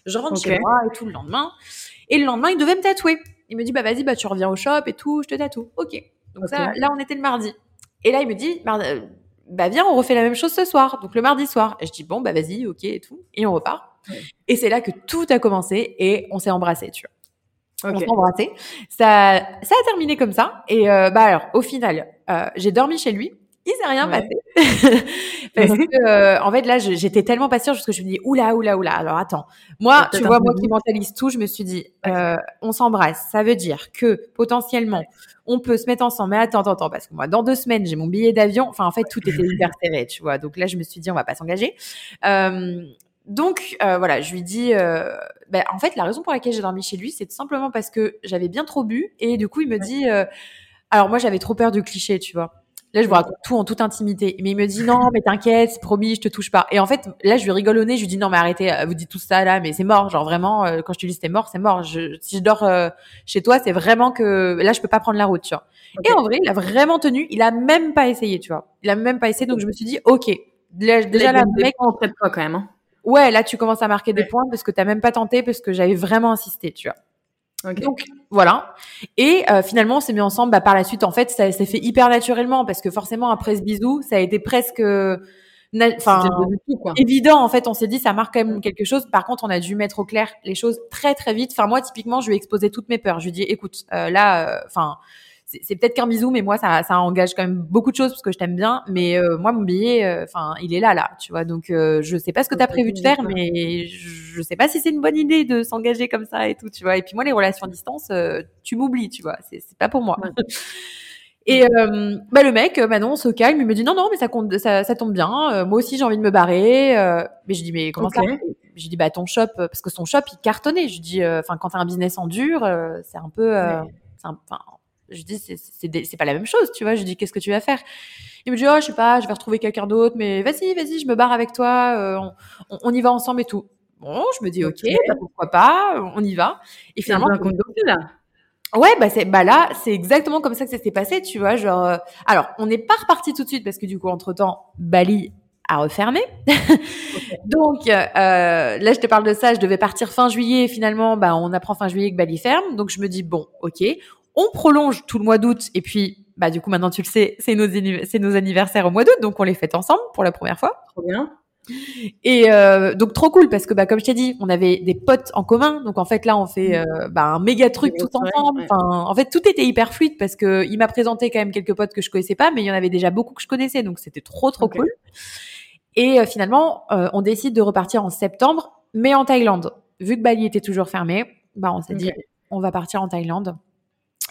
Je rentre chez moi et tout le lendemain. Et le lendemain, il devait me tatouer. Il me dit bah vas-y, bah tu reviens au shop et tout, je te tatoue. Ok. Donc ça, là, on était le mardi. Et là, il me dit, bah viens, on refait la même chose ce soir, donc le mardi soir. Et je dis bon bah vas-y, ok et tout, et on repart. Et c'est là que tout a commencé et on s'est embrassé, tu vois. On s'est embrassé. Ça, ça a terminé comme ça. Et euh, bah alors, au final, euh, j'ai dormi chez lui. Il s'est rien passé. parce que euh, en fait là j'étais tellement sûre parce que je me dis oula oula oula alors attends. Moi tu vois moi qui mentalise tout je me suis dit euh, on s'embrasse. Ça veut dire que potentiellement on peut se mettre ensemble. Mais attends attends attends parce que moi dans deux semaines j'ai mon billet d'avion. Enfin en fait tout était hyper serré tu vois. Donc là je me suis dit on va pas s'engager. Euh, donc euh, voilà, je lui dis, euh, ben, en fait, la raison pour laquelle j'ai dormi chez lui, c'est tout simplement parce que j'avais bien trop bu. Et du coup, il me dit, euh, alors moi, j'avais trop peur du cliché, tu vois. Là, je vous raconte tout en toute intimité. Mais il me dit non, mais t'inquiète, c'est promis, je te touche pas. Et en fait, là, je lui rigole au nez, je lui dis non, mais arrêtez, vous dites tout ça là, mais c'est mort. Genre vraiment, quand je te dis c'était mort, c'est mort. Je, si je dors chez toi, c'est vraiment que là, je peux pas prendre la route, tu vois. Et en vrai, il a vraiment tenu. Il a même pas essayé, tu vois. Il a même pas essayé. Donc je me suis dit ok. Déjà, là, le mec, on quand même. Hein ouais, là, tu commences à marquer des points parce que tu n'as même pas tenté, parce que j'avais vraiment insisté, tu vois. Donc voilà. Et euh, finalement, on s'est mis ensemble. Bah, par la suite, en fait, ça s'est fait hyper naturellement parce que forcément, après ce bisou, ça a été presque, enfin, évident. En fait, on s'est dit, ça marque quand même quelque chose. Par contre, on a dû mettre au clair les choses très très vite. Enfin, moi, typiquement, je lui ai exposé toutes mes peurs. Je lui ai dit, écoute, euh, là, euh, enfin c'est peut-être qu'un bisou, mais moi, ça, ça engage quand même beaucoup de choses parce que je t'aime bien. Mais euh, moi, mon billet, euh, enfin, il est là, là, tu vois. Donc, euh, je sais pas ce que tu as prévu de faire, mais je, sais pas si c'est une bonne idée de s'engager comme ça et tout, tu vois. Et puis moi, les relations à distance, tu m'oublies, tu vois. C'est pas pour moi. Et bah le mec, Manon, se calme, il me dit non non mais ça compte, ça, ça tombe bien. moi aussi j'ai envie de me barrer. mais je dis mais comment ça Je dis bah ton shop parce que son shop il cartonnait. Je dis enfin quand t'as un business en dur, c'est un peu, je dis, c'est pas la même chose, tu vois. Je dis, qu'est-ce que tu vas faire? Il me dit, oh, je sais pas, je vais retrouver quelqu'un d'autre, mais vas-y, vas-y, je me barre avec toi, euh, on, y va ensemble et tout. Bon, je me dis, ok, bah, pourquoi pas, on y va. Et finalement, un là. Ouais, bah c'est bah là, c'est exactement comme ça que ça s'est passé, tu vois, genre euh, alors, on n'est pas reparti tout de suite parce que du coup entre-temps, Bali a refermé. donc euh, là, je te parle de ça, je devais partir fin juillet, finalement, bah on apprend fin juillet que Bali ferme, donc je me dis bon, OK, on prolonge tout le mois d'août et puis, bah, du coup, maintenant tu le sais, c'est nos, c'est nos anniversaires au mois d'août, donc on les fête ensemble pour la première fois. Trop bien. Et euh, donc trop cool parce que bah comme je t'ai dit, on avait des potes en commun, donc en fait là on fait euh, bah, un méga truc tout ensemble. Enfin, en fait tout était hyper fluide parce que il m'a présenté quand même quelques potes que je connaissais pas, mais il y en avait déjà beaucoup que je connaissais, donc c'était trop trop cool. Et euh, finalement, on décide de repartir en septembre, mais en Thaïlande. Vu que Bali était toujours fermé, bah on s'est dit on va partir en Thaïlande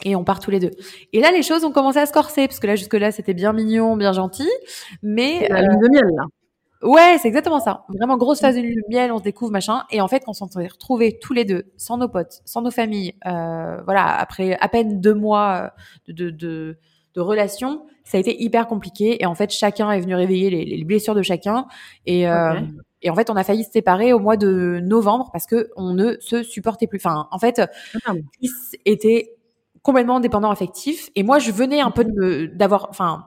et on part tous les deux. Et là, les choses ont commencé à se corser parce que là, jusque là, c'était bien mignon, bien gentil, mais la lune de miel là. Ouais, c'est exactement ça. Vraiment grosse phase de lune de miel, on se découvre machin. Et en fait, quand on s'est retrouvés tous les deux, sans nos potes, sans nos familles, euh, voilà, après à peine deux mois euh, de, de, de, relation, ça a été hyper compliqué. Et en fait, chacun est venu réveiller les, les blessures de chacun. Et euh, Et en fait, on a failli se séparer au mois de novembre parce que on ne se supportait plus. Enfin, en fait, ah. Chris était complètement dépendant affectif. Et moi, je venais un peu de me, d'avoir, enfin,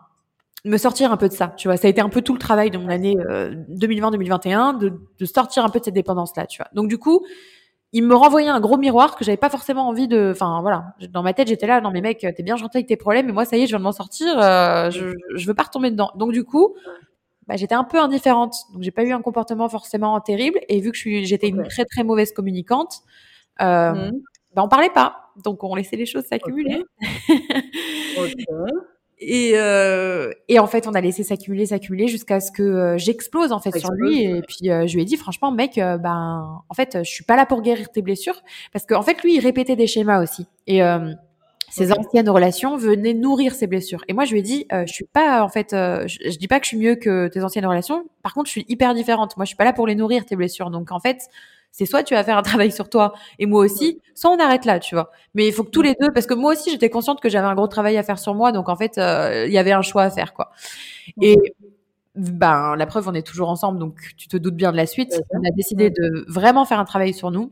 me sortir un peu de ça. Tu vois, ça a été un peu tout le travail de mon année 2020-2021 euh, de, de, sortir un peu de cette dépendance-là. Tu vois. Donc du coup, il me renvoyait un gros miroir que j'avais pas forcément envie de. Enfin voilà, dans ma tête, j'étais là, non mais mec, t'es bien gentil avec tes problèmes, mais moi ça y est, je viens de m'en sortir. Euh, je, je veux pas retomber dedans. Donc du coup. Bah, j'étais un peu indifférente, donc j'ai pas eu un comportement forcément terrible. Et vu que j'étais une très très mauvaise communicante, euh, mmh. Bah, on parlait pas donc on laissait les choses s'accumuler. Et, euh, et en fait, on a laissé s'accumuler, s'accumuler jusqu'à ce que euh, j'explose en fait sur lui. Et puis euh, je lui ai dit franchement, mec, ben en fait, je suis pas là pour guérir tes blessures parce qu'en en fait, lui, il répétait des schémas aussi. Et ses anciennes relations venaient nourrir ses blessures. Et moi, je lui ai dit, je suis pas en fait, je, je, dis pas que je suis mieux que tes anciennes relations. Par contre, je suis hyper différente. Moi, je suis pas là pour les nourrir tes blessures. Donc en fait, c'est soit tu vas faire un travail sur toi et moi aussi, soit on arrête là, tu vois. Mais il faut que tous les deux, parce que moi aussi j'étais consciente que j'avais un gros travail à faire sur moi, donc en fait euh, il y avait un choix à faire, quoi. Et ben la preuve, on est toujours ensemble, donc tu te doutes bien de la suite. On a décidé de vraiment faire un travail sur nous.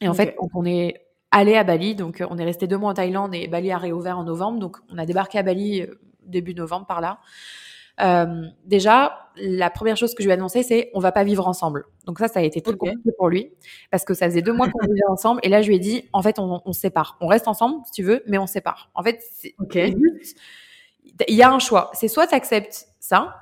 Et en fait, on est allé à Bali, donc on est resté deux mois en Thaïlande et Bali a réouvert en novembre, donc on a débarqué à Bali euh, début novembre par là. Euh, déjà, la première chose que je lui ai annoncé, c'est on va pas vivre ensemble. Donc ça, ça a été très compliqué pour lui parce que ça faisait deux mois qu'on vivait ensemble et là, je lui ai dit, en fait, on, on, se sépare. On reste ensemble si tu veux, mais on se sépare. En fait, il y a un choix. C'est soit tu acceptes ça,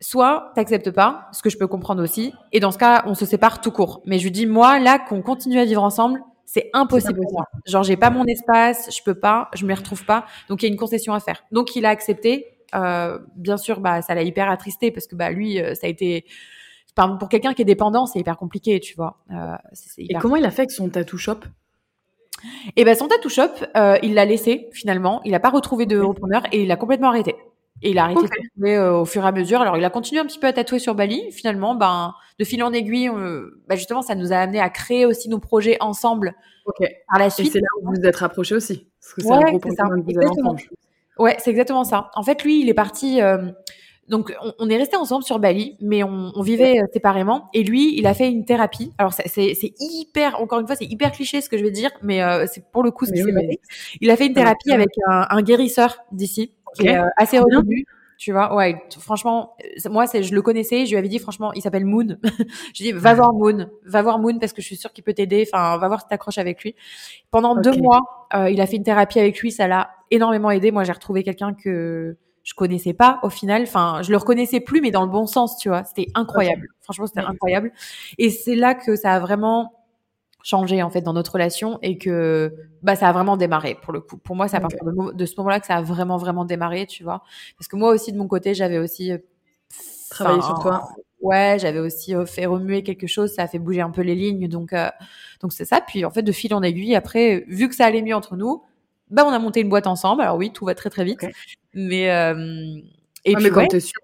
soit t'acceptes pas, ce que je peux comprendre aussi. Et dans ce cas, on se sépare tout court. Mais je lui dis, moi, là, qu'on continue à vivre ensemble, c'est impossible pour moi. Genre, j'ai pas mon espace, je peux pas, je me retrouve pas. Donc, il y a une concession à faire. Donc, il a accepté bien sûr, bah ça l'a hyper attristé parce que bah lui, ça a été pour quelqu'un qui est dépendant, c'est hyper compliqué, tu vois. Et comment il a fait avec son tattoo shop? Et eh ben son tattoo shop, il l'a laissé finalement. Il n'a pas retrouvé de repreneur et il a complètement arrêté. Et il a arrêté de tatouer euh, au fur et à mesure. Alors, il a continué un petit peu à tatouer sur Bali. Finalement, ben, de fil en aiguille, ben, justement, ça nous a amené à créer aussi nos projets ensemble okay. par la suite. Et c'est là où vous vous êtes rapprochés aussi. Parce que c'est un gros ça. Ouais, c'est exactement ça. En fait, lui, il est parti. Euh, donc, on, est resté ensemble sur Bali, mais on, on vivait euh, séparément. Et lui, il a fait une thérapie. Alors, c'est hyper, encore une fois, c'est hyper cliché ce que je vais dire, mais c'est pour le coup ce qui s'est passé. Il a fait une thérapie avec un, un guérisseur d'ici qui est euh, assez reconnu. Tu vois, ouais, franchement, euh, moi, c'est, je le connaissais, je lui avais dit, franchement, il s'appelle Moon. je dit, va voir Moon, va voir Moon parce que je suis sûre qu'il peut t'aider. Enfin, va voir si t'accroches avec lui. Pendant deux mois, euh, il a fait une thérapie avec lui, ça l'a énormément aidé. Moi, j'ai retrouvé quelqu'un que je connaissais pas au final. Enfin, je le reconnaissais plus, mais dans le bon sens, tu vois. C'était incroyable. Franchement, c'était incroyable. Et c'est là que ça a vraiment changé en fait dans notre relation et que bah ça a vraiment démarré pour le coup. Pour moi, c'est à partir de, ce moment-là que ça a vraiment vraiment démarré, tu vois. Parce que moi aussi de mon côté, j'avais aussi euh, travaillé sur toi. Ouais, j'avais aussi euh, fait remuer quelque chose, ça a fait bouger un peu les lignes, donc euh, donc c'est ça. Puis en fait, de fil en aiguille, après, vu que ça allait mieux entre nous, bah on a monté une boîte ensemble. Alors oui, tout va très très vite, mais et ah, puis quand t'es sûr,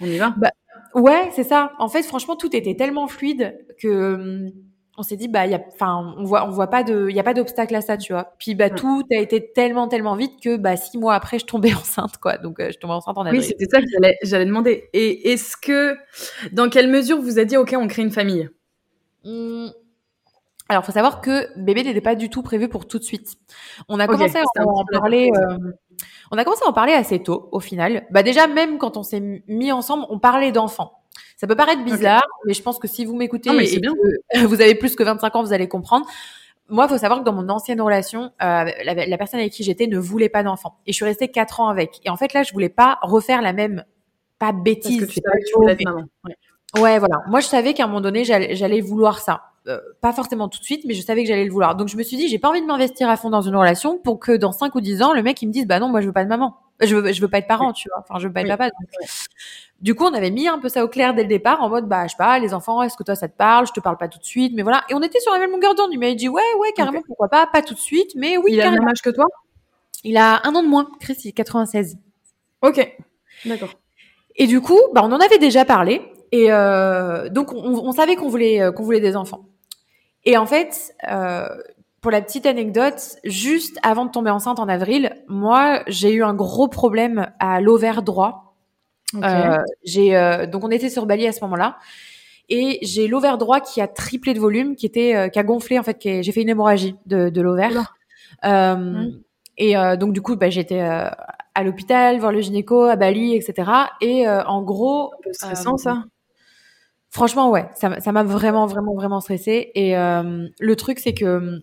on y va. Bah, ouais, c'est ça. En fait, franchement, tout était tellement fluide que hum, on s'est dit bah y a enfin on voit on voit pas de il y a pas d'obstacle à ça tu vois. Puis bah tout a été tellement tellement vite que bah six mois après je tombais enceinte quoi. Donc euh, je tombais enceinte en avril. oui c'était ça que j'allais j'allais demander. Et est-ce que dans quelle mesure vous avez dit ok on crée une famille? Mmh. alors faut savoir que bébé n'était pas du tout prévu pour tout de suite. On a commencé à en, parler euh, on a commencé à en parler assez tôt au final. Bah déjà même quand on s'est mis ensemble on parlait d'enfants ça peut paraître bizarre, mais je pense que si vous m'écoutez et que vous avez plus que 25 ans, vous allez comprendre. Moi, il faut savoir que dans mon ancienne relation, euh, la, personne avec qui j'étais ne voulait pas d'enfant. Et je suis restée 4 ans avec. Et en fait, là, je voulais pas refaire la même, pas bêtise. Parce que tu savais que tu voulais être maman. Ouais. voilà. Moi, je savais qu'à un moment donné, j'allais vouloir ça. Euh, pas forcément tout de suite, mais je savais que j'allais le vouloir. Donc je me suis dit, j'ai pas envie de m'investir à fond dans une relation pour que dans 5 ou 10 ans, le mec il me dise, bah non, moi je veux pas de maman. Je veux, je veux pas être parent, tu vois. Enfin, je veux pas être papa. Du coup, on avait mis un peu ça au clair dès le départ, en mode, bah, je sais pas, les enfants, est-ce que toi, ça te parle? Je te parle pas tout de suite, mais voilà. Et on était sur la même longueur d'onde. Il m'a dit, ouais, ouais, carrément, pourquoi pas, pas tout de suite, mais oui, Il a le même âge que toi? Il a un an de moins. Chris, il est 96. Ok. D'accord. Et du coup, bah, on en avait déjà parlé. Et euh, donc, on, on savait qu'on voulait, euh, qu'on voulait des enfants. Et en fait, euh, pour la petite anecdote, juste avant de tomber enceinte en avril, moi, j'ai eu un gros problème à l'ovaire droit. Euh, j'ai euh, donc on était sur Bali à ce moment-là et j'ai l'ovaire droit qui a triplé de volume, qui était euh, qui a gonflé en fait. J'ai fait une hémorragie de, de l'ovaire. Euh, Et donc du coup, bah, j'étais à l'hôpital, voir le gynéco à Bali, etc. Et en gros, stressant ça. Franchement, ouais, ça m'a vraiment, vraiment, vraiment stressé. Et le truc, c'est que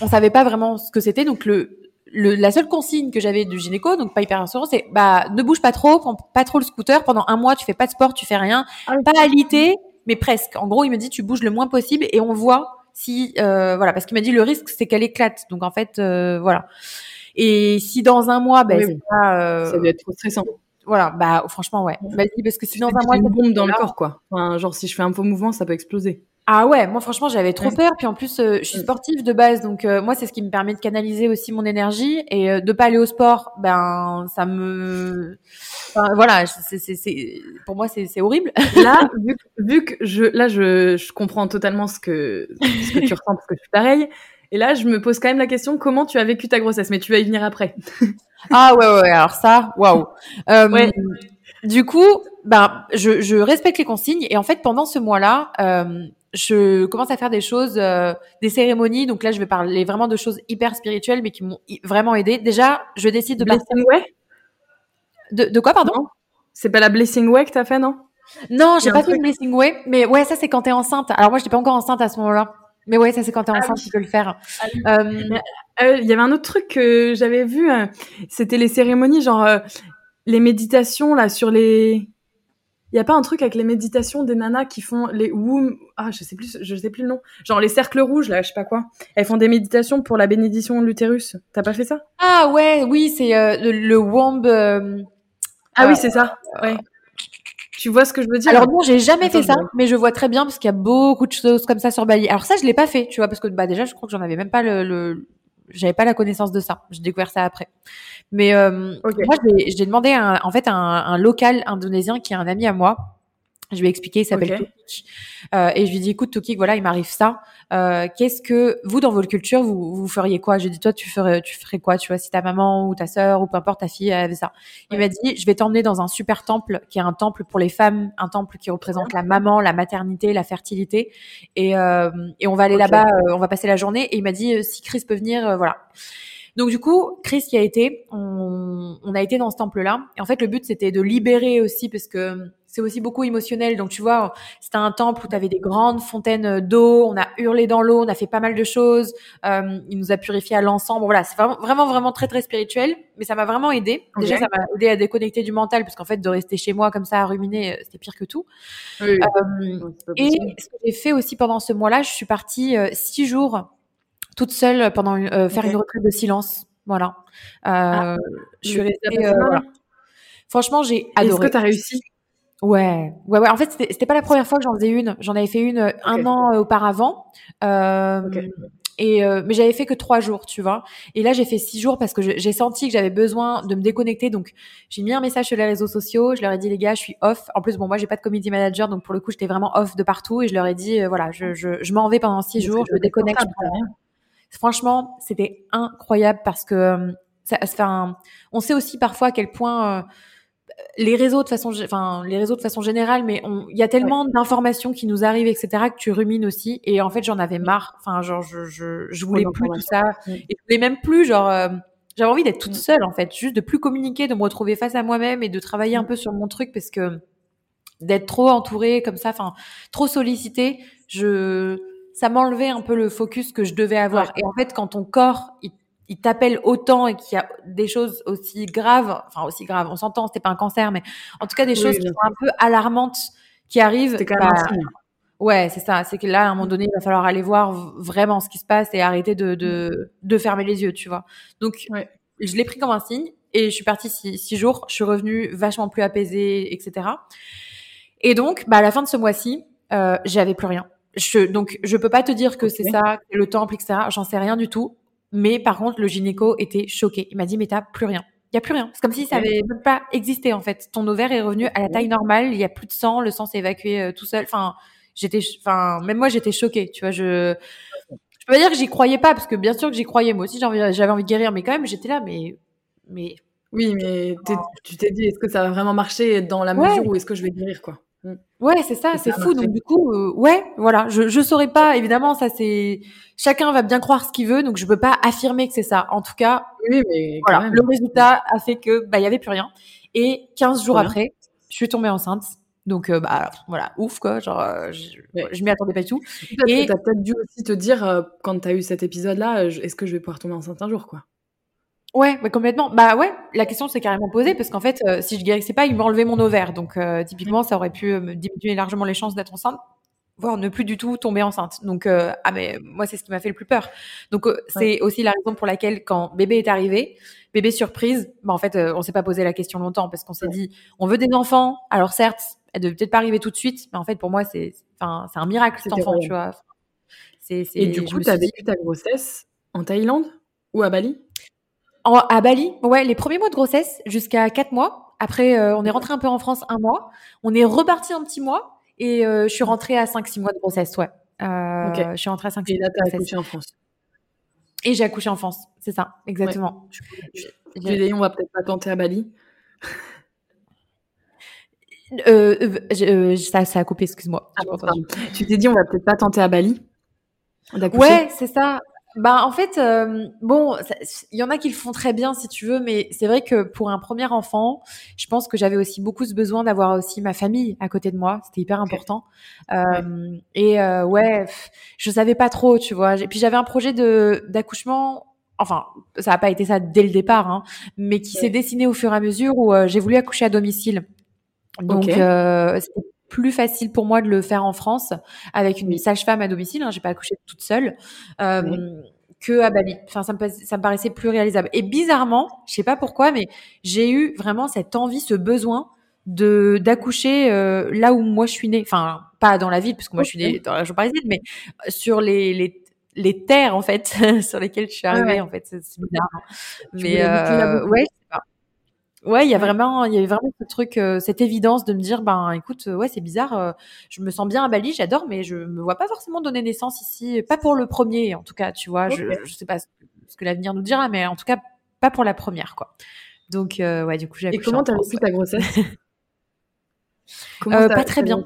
on savait pas vraiment ce que c'était. Donc le, le, la seule consigne que j'avais du gynéco, donc pas hyper rassurant, c'est bah ne bouge pas trop, prends pas trop le scooter pendant un mois, tu fais pas de sport, tu fais rien, ah pas alité, mais presque. En gros, il me dit tu bouges le moins possible et on voit si euh, voilà parce qu'il m'a dit le risque c'est qu'elle éclate. Donc en fait euh, voilà. Et si dans un mois, ben c'est pas, euh, ça doit être trop stressant. Voilà, bah franchement ouais. Vas-y parce que si dans un mois, une bombe dans le corps quoi. Enfin, genre si je fais un faux mouvement, ça peut exploser. Ah ouais, moi franchement j'avais trop peur. Puis en plus euh, je suis sportive de base, donc euh, moi c'est ce qui me permet de canaliser aussi mon énergie et euh, de pas aller au sport, ben ça me, enfin, voilà, c'est pour moi c'est horrible. Là, vu, vu, que je là je, je comprends totalement ce que ce que tu ressens parce que je suis pareil. Et là je me pose quand même la question comment tu as vécu ta grossesse, mais tu vas y venir après. ah ouais ouais, alors ça, waouh. Ouais. Du coup, ben je, je respecte les consignes et en fait pendant ce mois-là je commence à faire des choses, euh, des cérémonies. Donc là, je vais parler vraiment de choses hyper spirituelles, mais qui m'ont vraiment aidé. Déjà, je décide de Blessing Way de, de, quoi, pardon? C'est pas la Blessing Way que t'as fait, non? Non, j'ai pas fait le Blessing Way, mais ouais, ça c'est quand t'es enceinte. Alors moi, j'étais pas encore enceinte à ce moment-là. Mais ouais, ça c'est quand t'es ah enceinte, tu peux le faire. Ah euh, euh, il y avait un autre truc que j'avais vu, c'était les cérémonies, genre les méditations là sur les il y a pas un truc avec les méditations des nanas qui font les womb ah je sais plus je sais plus le nom genre les cercles rouges là je sais pas quoi elles font des méditations pour la bénédiction de l'utérus t'as pas fait ça? Ah ouais oui c'est euh, le, womb euh, Ah oui, c'est ça. Ouais. Tu vois ce que je veux dire? Alors non, j'ai jamais fait ça, mais je vois très bien parce qu'il y a beaucoup de choses comme ça sur Bali. Alors ça, je l'ai pas fait, tu vois, parce que bah déjà, je crois que j'en avais même pas le, le... j'avais pas la connaissance de ça. J'ai découvert ça après. Mais euh, moi, j'ai demandé un, en fait un, un local indonésien qui est un ami à moi je lui ai expliqué, il s'appelle Tokik. Euh, et je lui ai dit, écoute, Tokik, voilà, il m'arrive ça. Euh, Qu'est-ce que vous, dans votre culture, vous, vous feriez quoi? Je lui ai dit, toi, tu ferais, tu ferais quoi? Tu vois, si ta maman ou ta sœur ou peu importe ta fille avait ça. Il m'a dit, je vais t'emmener dans un super temple qui est un temple pour les femmes, un temple qui représente la maman, la maternité, la fertilité. Et, euh, et on va aller là-bas, euh, on va passer la journée. Et il m'a dit, euh, si Chris peut venir, euh, voilà. Donc du coup, Chris qui a été, on, on a été dans ce temple-là. Et en fait, le but c'était de libérer aussi parce que c'est aussi beaucoup émotionnel. Donc, tu vois, c'était un temple où tu avais des grandes fontaines d'eau, on a hurlé dans l'eau, on a fait pas mal de choses. Euh, il nous a purifié à l'ensemble. Voilà, c'est vraiment, vraiment, vraiment très, très spirituel. Mais ça m'a vraiment aidé. Déjà, ça m'a aidé à déconnecter du mental, parce qu'en fait, de rester chez moi comme ça à ruminer, euh, c'était pire que tout. Euh, et ce que j'ai fait aussi pendant ce mois-là, je suis partie euh, six jours toute seule pendant euh, faire une retraite de silence. Voilà. Ah, je suis restée. Voilà. Franchement, j'ai adoré. Est-ce que tu as réussi? Ouais, ouais, ouais. En fait, c'était pas la première fois que j'en faisais une. J'en avais fait une euh, un an euh, auparavant. Euh, Et euh, mais j'avais fait que trois jours, tu vois. Et là, j'ai fait six jours parce que j'ai senti que j'avais besoin de me déconnecter. Donc, j'ai mis un message sur les réseaux sociaux. Je leur ai dit les gars, je suis off. En plus, bon, moi, j'ai pas de community manager, donc pour le coup, j'étais vraiment off de partout. Et je leur ai dit, voilà, je, je, je m'en vais pendant six jours. Je me déconnecte. Franchement, c'était incroyable parce que ça, enfin, on sait aussi parfois à quel point les réseaux de façon, enfin les réseaux de façon générale, mais il y a tellement d'informations qui nous arrivent, etc. que tu rumines aussi. Et en fait, j'en avais marre. Enfin, genre, je, je, je voulais plus tout ça. Et je voulais même plus, genre, euh, j'avais envie d'être toute seule, en fait, juste de plus communiquer, de me retrouver face à moi-même et de travailler un peu sur mon truc parce que d'être trop entourée comme ça, enfin, trop sollicitée, je, ça m'enlevait un peu le focus que je devais avoir. Et en fait, quand ton corps, il il t'appelle autant et qu'il y a des choses aussi graves, enfin aussi graves, on s'entend, c'était pas un cancer, mais en tout cas des choses qui sont un peu alarmantes qui arrivent. Quand même bah, ouais, c'est ça. C'est que là, à un moment donné, il va falloir aller voir vraiment ce qui se passe et arrêter de, de, de fermer les yeux, tu vois. Donc, je l'ai pris comme un signe et je suis partie six, six, jours. Je suis revenue vachement plus apaisée, etc. Et donc, bah, à la fin de ce mois-ci, euh, j'avais plus rien. Je, donc, je peux pas te dire que c'est ça, le temple, etc. J'en sais rien du tout. Mais par contre, le gynéco était choqué. Il m'a dit, mais t'as plus rien. Il y a plus rien. C'est comme si ça avait même pas existé en fait. Ton ovaire est revenu à la taille normale. Il y a plus de sang. Le sang s'est évacué euh, tout seul. Enfin, j'étais, enfin, même moi j'étais choquée. Tu vois, je, je peux pas dire que j'y croyais pas parce que bien sûr que j'y croyais. Moi aussi, j'avais envie de guérir, mais quand même, j'étais là, mais, mais. Oui, mais tu t'es dit, est-ce que ça va vraiment marcher dans la mesure où est-ce que je vais guérir quoi? Ouais, c'est ça, c'est fou. Donc du coup, euh, ouais, voilà, je je saurais pas. Évidemment, ça c'est chacun va bien croire ce qu'il veut, donc je peux pas affirmer que c'est ça. En tout cas, oui, mais voilà, le résultat a fait que bah il y avait plus rien. Et 15 jours après, je suis tombée enceinte. Donc euh, bah voilà, ouf quoi, genre euh, je, je m'y attendais pas du tout. Et t'as peut-être dû aussi te dire quand t'as eu cet épisode là, est-ce que je vais pouvoir tomber enceinte un jour quoi? Ouais, mais complètement. Bah ouais, la question s'est carrément posée parce qu'en fait, euh, si je guérissais pas, il m'enlevait mon ovaire. Donc euh, typiquement, ça aurait pu euh, me diminuer largement les chances d'être enceinte, voire ne plus du tout tomber enceinte. Donc ah mais moi c'est ce qui m'a fait le plus peur. Donc c'est aussi la raison pour laquelle quand bébé est arrivé, bébé surprise, bah en fait on s'est pas posé la question longtemps parce qu'on s'est dit on veut des enfants. Alors certes, elle devait peut-être pas arriver tout de suite, mais en fait pour moi c'est enfin c'est un miracle cet enfant, tu vois. Et du coup, tu as vécu ta grossesse en Thaïlande ou à Bali? À Bali, ouais, les premiers mois de grossesse jusqu'à quatre mois. Après, euh, on est rentré un peu en France un mois. On est reparti un petit mois et euh, je suis rentrée à 5-6 mois de grossesse, ouais. Euh, Je suis rentrée à 5 6 mois. T'as accouché en France. Et j'ai accouché en France, c'est ça, exactement. Ouais. dit, on va peut-être pas tenter à Bali. Euh, ça, ça a coupé, excuse-moi. Ah, tu t'es dit, on va peut-être pas tenter à Bali. Ouais, c'est ça. Bah en fait, euh, bon, il y en a qui le font très bien si tu veux, mais c'est vrai que pour un premier enfant, je pense que j'avais aussi beaucoup ce besoin d'avoir aussi ma famille à côté de moi. C'était hyper important. Euh, et euh, ouais, je savais pas trop, tu vois. Et puis j'avais un projet de d'accouchement. Enfin, ça n'a pas été ça dès le départ, hein, mais qui s'est dessiné au fur et à mesure où euh, j'ai voulu accoucher à domicile. Donc euh, plus facile pour moi de le faire en France avec une sage-femme à domicile. Hein, j'ai pas accouché toute seule. Euh, que à Bali. Enfin, ça me, ça me paraissait plus réalisable. Et bizarrement, je sais pas pourquoi, mais j'ai eu vraiment cette envie, ce besoin de d'accoucher euh, là où moi je suis née. Enfin, pas dans la ville, parce que moi je suis née dans la région parisienne, mais sur les, les, les terres en fait sur lesquelles je suis arrivée. En fait, c'est bizarre. Hein. Mais euh, ouais, Ouais, il y a vraiment, il y avait vraiment ce truc, euh, cette évidence de me dire, ben, écoute, ouais, c'est bizarre, euh, je me sens bien à Bali, j'adore, mais je me vois pas forcément donner naissance ici, pas pour le premier, en tout cas, tu vois, je, je sais pas ce, que l'avenir nous dira, mais en tout cas, pas pour la première, quoi. Donc, euh, ouais, du coup, j'ai. Et comment t'as vécu ta grossesse? Comment Pas très bien.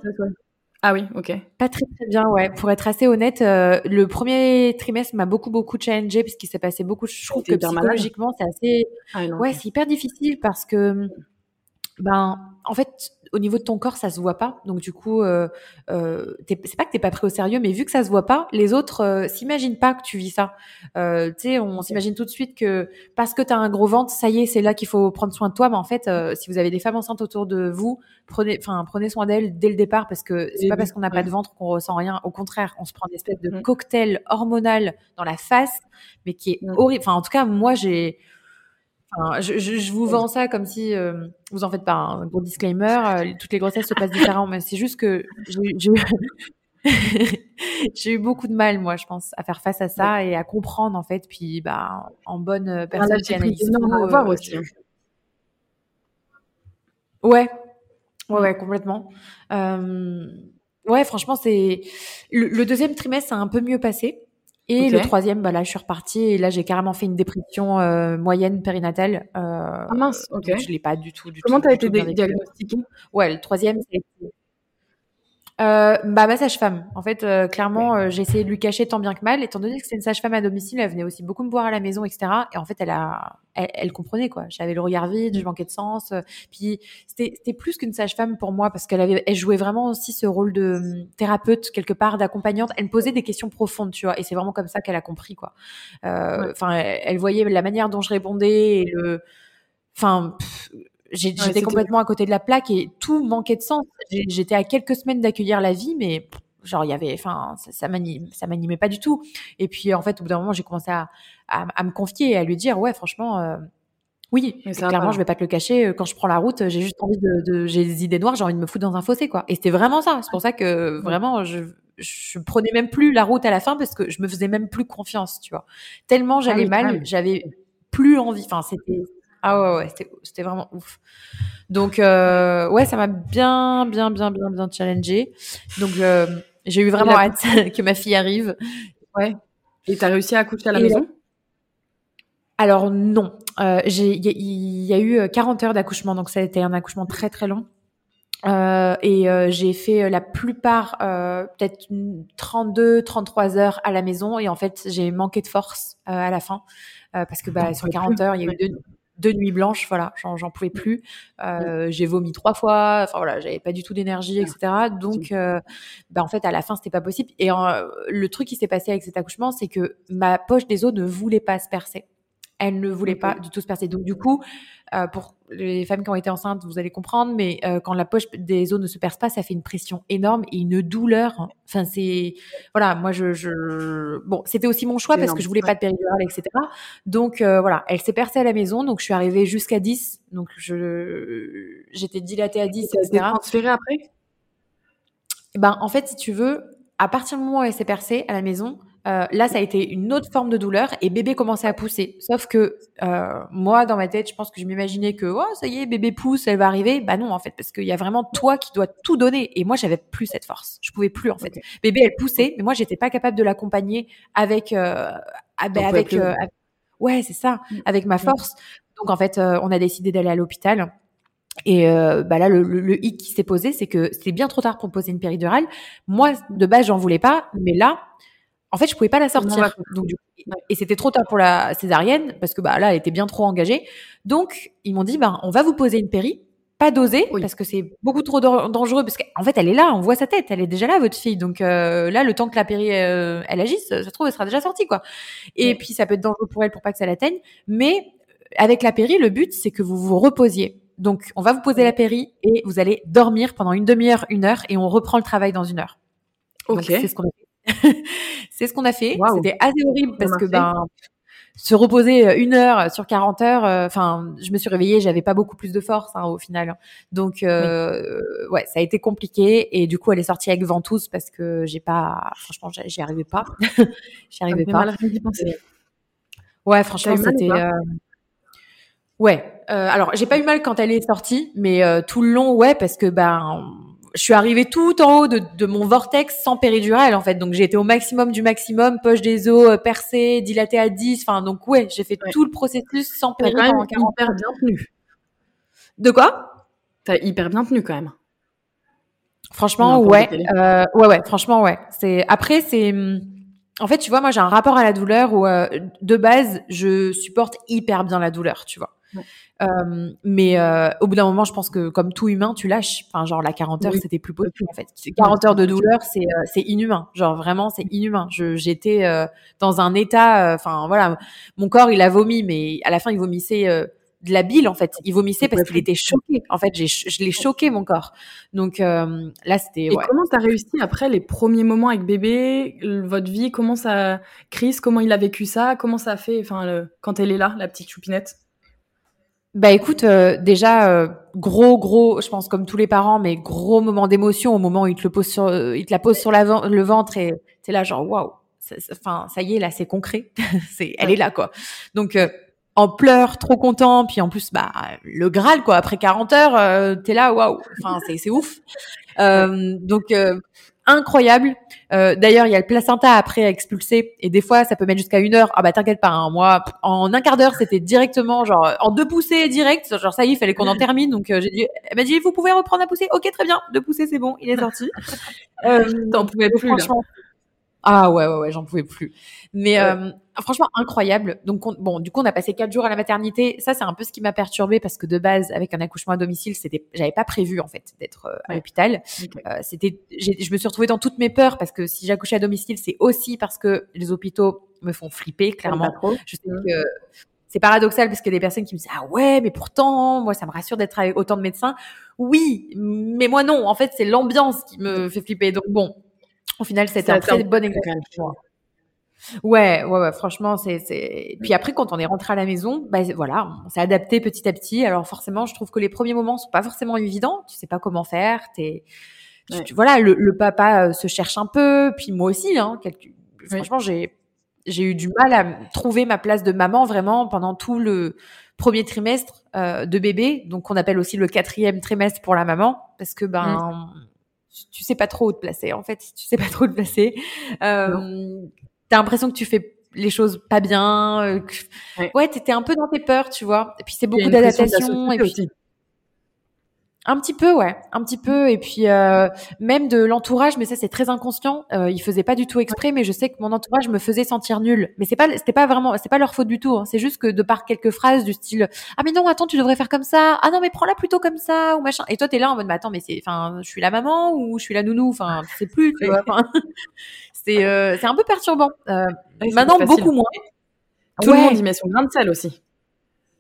Ah oui, ok. Pas très très bien, ouais. Pour être assez honnête, euh, le premier trimestre m'a beaucoup beaucoup challengé parce qu'il s'est passé beaucoup. Je trouve que psychologiquement, c'est assez. Ah ouais, c'est hyper difficile parce que, ben, en fait, au niveau de ton corps, ça se voit pas. Donc du coup, euh, euh, c'est pas que t'es pas pris au sérieux, mais vu que ça se voit pas, les autres euh, s'imaginent pas que tu vis ça. Euh, tu sais, on s'imagine tout de suite que parce que tu as un gros ventre, ça y est, c'est là qu'il faut prendre soin de toi. Mais en fait, euh, si vous avez des femmes enceintes autour de vous, prenez, enfin, prenez soin d'elles dès le départ parce que c'est pas parce qu'on n'a pas de ventre qu'on ressent rien. Au contraire, on se prend une espèce de cocktail hormonal dans la face, mais qui est horrible. Enfin, en tout cas, moi, j'ai je, je, je, vous vends ça comme si euh, vous en faites pas un gros disclaimer. Euh, toutes les grossesses se passent différemment, mais c'est juste que j'ai eu beaucoup de mal, moi, je pense, à faire face à ça et à comprendre en fait. Puis, bah, en bonne euh, personne qui analyse tout, aussi. Ouais, ouais, ouais, complètement. ouais, franchement, c'est le, le, deuxième trimestre a un peu mieux passé. Et le troisième, bah là, je suis repartie et là, j'ai carrément fait une dépression euh, moyenne périnatale. Euh, ah mince, ok. Je l'ai pas du tout, du Comment tout. Comment t'as été diagnostiquée? Ouais, le troisième, c'est euh, bah ma sage-femme. En fait, euh, clairement, euh, j'ai essayé de lui cacher tant bien que mal, étant donné que c'est une sage-femme à domicile, elle venait aussi beaucoup me voir à la maison, etc. Et en fait, elle a, elle, comprenait quoi. J'avais le regard vide, je manquais de sens. Euh, puis c'était, c'était plus qu'une sage-femme pour moi parce qu'elle avait, elle jouait vraiment aussi ce rôle de hum, thérapeute quelque part, d'accompagnante. Elle me posait des questions profondes, tu vois. Et c'est vraiment comme ça qu'elle a compris quoi. Enfin, elle, voyait la manière dont je répondais et le, enfin j'étais complètement à côté de la plaque et tout manquait de sens. J'étais à quelques semaines d'accueillir la vie, mais genre il y avait, enfin, ça, ça m'animait pas du tout. Et puis en fait, au bout d'un moment, j'ai commencé à, à, me confier et à lui dire, ouais, franchement. Euh, oui, clairement, je vais pas te le cacher. Euh, quand je prends la route, j'ai juste envie de, de j'ai des idées noires, j'ai envie de me foutre dans un fossé, quoi. Et c'était vraiment ça. C'est pour ça que vraiment, je, je prenais même plus la route à la fin parce que je me faisais même plus confiance, tu vois. Tellement j'allais ah mal, j'avais plus envie. Enfin, c'était ah ouais, ouais, c'était vraiment ouf. Donc, euh, ouais, ça m'a bien, bien, bien, bien, bien challengé. Donc, euh, j'ai eu vraiment hâte que ma fille arrive. Ouais. Et t'as réussi à accoucher à la maison? Alors, non. Euh, Il y, y, a eu 40 heures d'accouchement, donc ça a été un accouchement très, très long. Euh, et euh, j'ai fait la plupart, euh, peut-être 32, 33 heures à la maison. Et en fait, j'ai manqué de force à la fin. parce que bah, sur 40 heures, il y a eu deux, deux nuits blanches, voilà, j'en pouvais plus. Euh, j'ai vomi trois fois, enfin voilà, j'avais pas du tout d'énergie, etc. Donc, euh, bah, en fait, à la fin, c'était pas possible. Et euh, le truc qui s'est passé avec cet accouchement, c'est que ma poche des os ne voulait pas se percer elle ne voulait pas du tout se percer. Donc du coup, euh, pour les femmes qui ont été enceintes, vous allez comprendre, mais euh, quand la poche des os ne se perce pas, ça fait une pression énorme et une douleur. Enfin, c'est voilà, moi je, je... bon, c'était aussi mon choix parce que je voulais pas de péridurale, etc. Donc euh, voilà, elle s'est percée à la maison, donc je suis arrivée jusqu'à 10, donc je j'étais dilatée à 10, etc. transférée après? Ben en fait, si tu veux, à partir du moment où elle s'est percée à la maison, euh, là, ça a été une autre forme de douleur et bébé commençait à pousser. Sauf que euh, moi, dans ma tête, je pense que je m'imaginais que oh ça y est, bébé pousse, elle va arriver. Bah non, en fait, parce qu'il y a vraiment toi qui dois tout donner. Et moi, j'avais plus cette force. Je pouvais plus en fait. Bébé, elle poussait, mais moi, j'étais pas capable de l'accompagner avec euh, avec euh, ouais, c'est ça, mm. avec ma mm. force. Donc en fait, on a décidé d'aller à l'hôpital. Et bah là, le, le, hic qui s'est posé, c'est que c'était bien trop tard pour poser une péridurale. Moi, de base, j'en voulais pas, mais là, en fait, je pouvais pas la sortir. et c'était trop tard pour la césarienne parce que bah là, elle était bien trop engagée. Donc, ils m'ont dit, ben, on va vous poser une péri, pas dosée parce que c'est beaucoup trop dangereux parce qu'en fait, elle est là, on voit sa tête, elle est déjà là, votre fille. Donc euh, là, le temps que la péri euh, elle agisse, ça se trouve, elle sera déjà sortie quoi. Et puis, ça peut être dangereux pour elle pour pas que ça l'atteigne. Mais avec la péri, le but, c'est que vous vous reposiez. Donc, on va vous poser la péri et vous allez dormir pendant une demi-heure, une heure, et on reprend le travail dans une heure. Ok. c'est ce qu'on a c'est ce qu'on a fait. C'était assez horrible parce que ben se reposer euh, une heure sur 40 heures. Euh, enfin, je me suis réveillée, j'avais pas beaucoup plus de force hein, au final. Donc euh, ouais, ça a été compliqué et du coup elle est sortie avec ventouse parce que j'ai pas, franchement, j'y arrivais pas. j'y arrivais pas. Mal ouais, franchement, c'était. Ouais. alors, j'ai pas eu mal quand elle est sortie, mais tout le long, ouais, parce que ben je suis arrivée tout en haut de, de mon vortex sans péridurale en fait. Donc j'ai été au maximum du maximum, poche des os euh, percée, dilatée à 10. Enfin donc ouais, j'ai fait tout le processus sans péridurale. T'as hyper bien tenu. De quoi? T'as hyper bien tenu quand même. Franchement ouais, euh, ouais ouais. Franchement ouais. C'est après c'est hum, en fait tu vois moi j'ai un rapport à la douleur où euh, de base je supporte hyper bien la douleur tu vois. Euh, mais euh, au bout d'un moment, je pense que comme tout humain, tu lâches. Enfin, genre la 40 heures, c'était plus possible en fait. 40 heures de douleur, c'est euh, c'est inhumain. Genre vraiment, c'est inhumain. Je j'étais euh, dans un état. Enfin voilà, mon corps il a vomi, mais à la fin il vomissait de la bile en fait. Il vomissait parce qu'il était choqué. En fait, j'ai je l'ai choqué mon corps. Donc là, c'était. Et comment t'as réussi après les premiers moments avec bébé, votre vie, comment ça, Chris, comment il a vécu ça, comment ça a fait, enfin quand elle est là, la petite choupinette? Bah écoute, euh, déjà euh, gros gros, je pense comme tous les parents, mais gros moment d'émotion au moment où il te le pose sur, euh, il te la pose sur la, le ventre et t'es là genre waouh, enfin ça, y est là c'est concret, c'est, elle est là quoi. Donc en pleurs, trop content, puis en plus bah le Graal quoi. Après 40 heures, t'es là waouh, enfin c'est c'est ouf. donc incroyable. Euh, D'ailleurs, il y a le placenta après à expulser et des fois, ça peut mettre jusqu'à une heure. Ah bah t'inquiète pas, hein, moi, en un quart d'heure, c'était directement genre en deux poussées direct. Genre ça y est, il fallait qu'on en termine. Donc euh, j'ai dit, elle m'a dit, vous pouvez reprendre à pousser. Ok, très bien, deux poussées, c'est bon, il est sorti. euh, T'en pouvais plus franchement, ah ouais, ouais, ouais, j'en pouvais plus. Mais euh, franchement, incroyable. Donc, bon, du coup, on a passé quatre jours à la maternité. Ça, c'est un peu ce qui m'a perturbée parce que de base, avec un accouchement à domicile, c'était, j'avais pas prévu en fait d'être euh, à l'hôpital. Euh, c'était, je me suis retrouvée dans toutes mes peurs parce que si j'accouchais à domicile, c'est aussi parce que les hôpitaux me font flipper, clairement. Je sais que c'est paradoxal parce que des personnes qui me disent ah ouais mais pourtant moi ça me rassure d'être avec autant de médecins oui mais moi non en fait c'est l'ambiance qui me fait flipper donc bon au final, c'était un très bon exemple. Ouais, ouais, ouais, franchement, c'est, c'est. Puis après, quand on est rentré à la maison, bah voilà, on s'est adapté petit à petit. Alors forcément, je trouve que les premiers moments sont pas forcément évidents. Tu sais pas comment faire. T'es, voilà, le, papa euh, se cherche un peu, puis moi aussi. Hein, Franchement, j'ai j'ai eu du mal à trouver ma place de maman vraiment pendant tout le premier trimestre euh, de bébé, donc on appelle aussi le quatrième trimestre pour la maman, parce que ben tu sais pas trop où te placer en fait tu sais pas trop où te placer. Euh, t'as l'impression que tu fais les choses pas bien euh, ouais, t'étais un peu dans tes peurs tu vois. Et puis c'est beaucoup d'adaptation et puis un petit peu, ouais, un petit peu. Et puis euh, même de l'entourage, mais ça c'est très inconscient. Euh, ils faisaient pas du tout exprès, mais je sais que mon entourage me faisait sentir nulle. Mais c'est pas, c'était pas vraiment, c'est pas leur faute du tout. Hein. C'est juste que de par quelques phrases du style, ah mais non, attends, tu devrais faire comme ça. Ah non, mais prends-la plutôt comme ça ou machin. Et toi t'es là en mode, mais attends, mais c'est, enfin, je suis la maman ou je suis la nounou? Enfin, c'est plus, tu vois. c'est, euh, c'est un peu perturbant. Euh, maintenant beaucoup moins. Tout le monde y met son grain de sel aussi.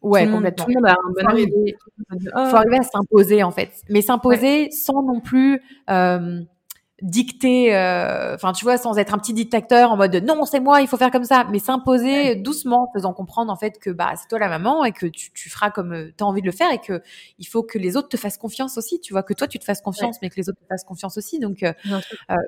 Ouais, complètement. Tout le monde a un bon arriver, oh. faut arriver à s'imposer en fait, mais s'imposer sans non plus euh, dicter, euh, enfin tu vois, sans être un petit dictateur en mode non c'est moi, il faut faire comme ça, mais s'imposer doucement, faisant comprendre en fait que bah c'est toi la maman et que tu, tu feras comme euh, tu as envie de le faire et que il faut que les autres te fassent confiance aussi, tu vois, que toi tu te fasses confiance, mais que les autres te fassent confiance aussi. Donc euh,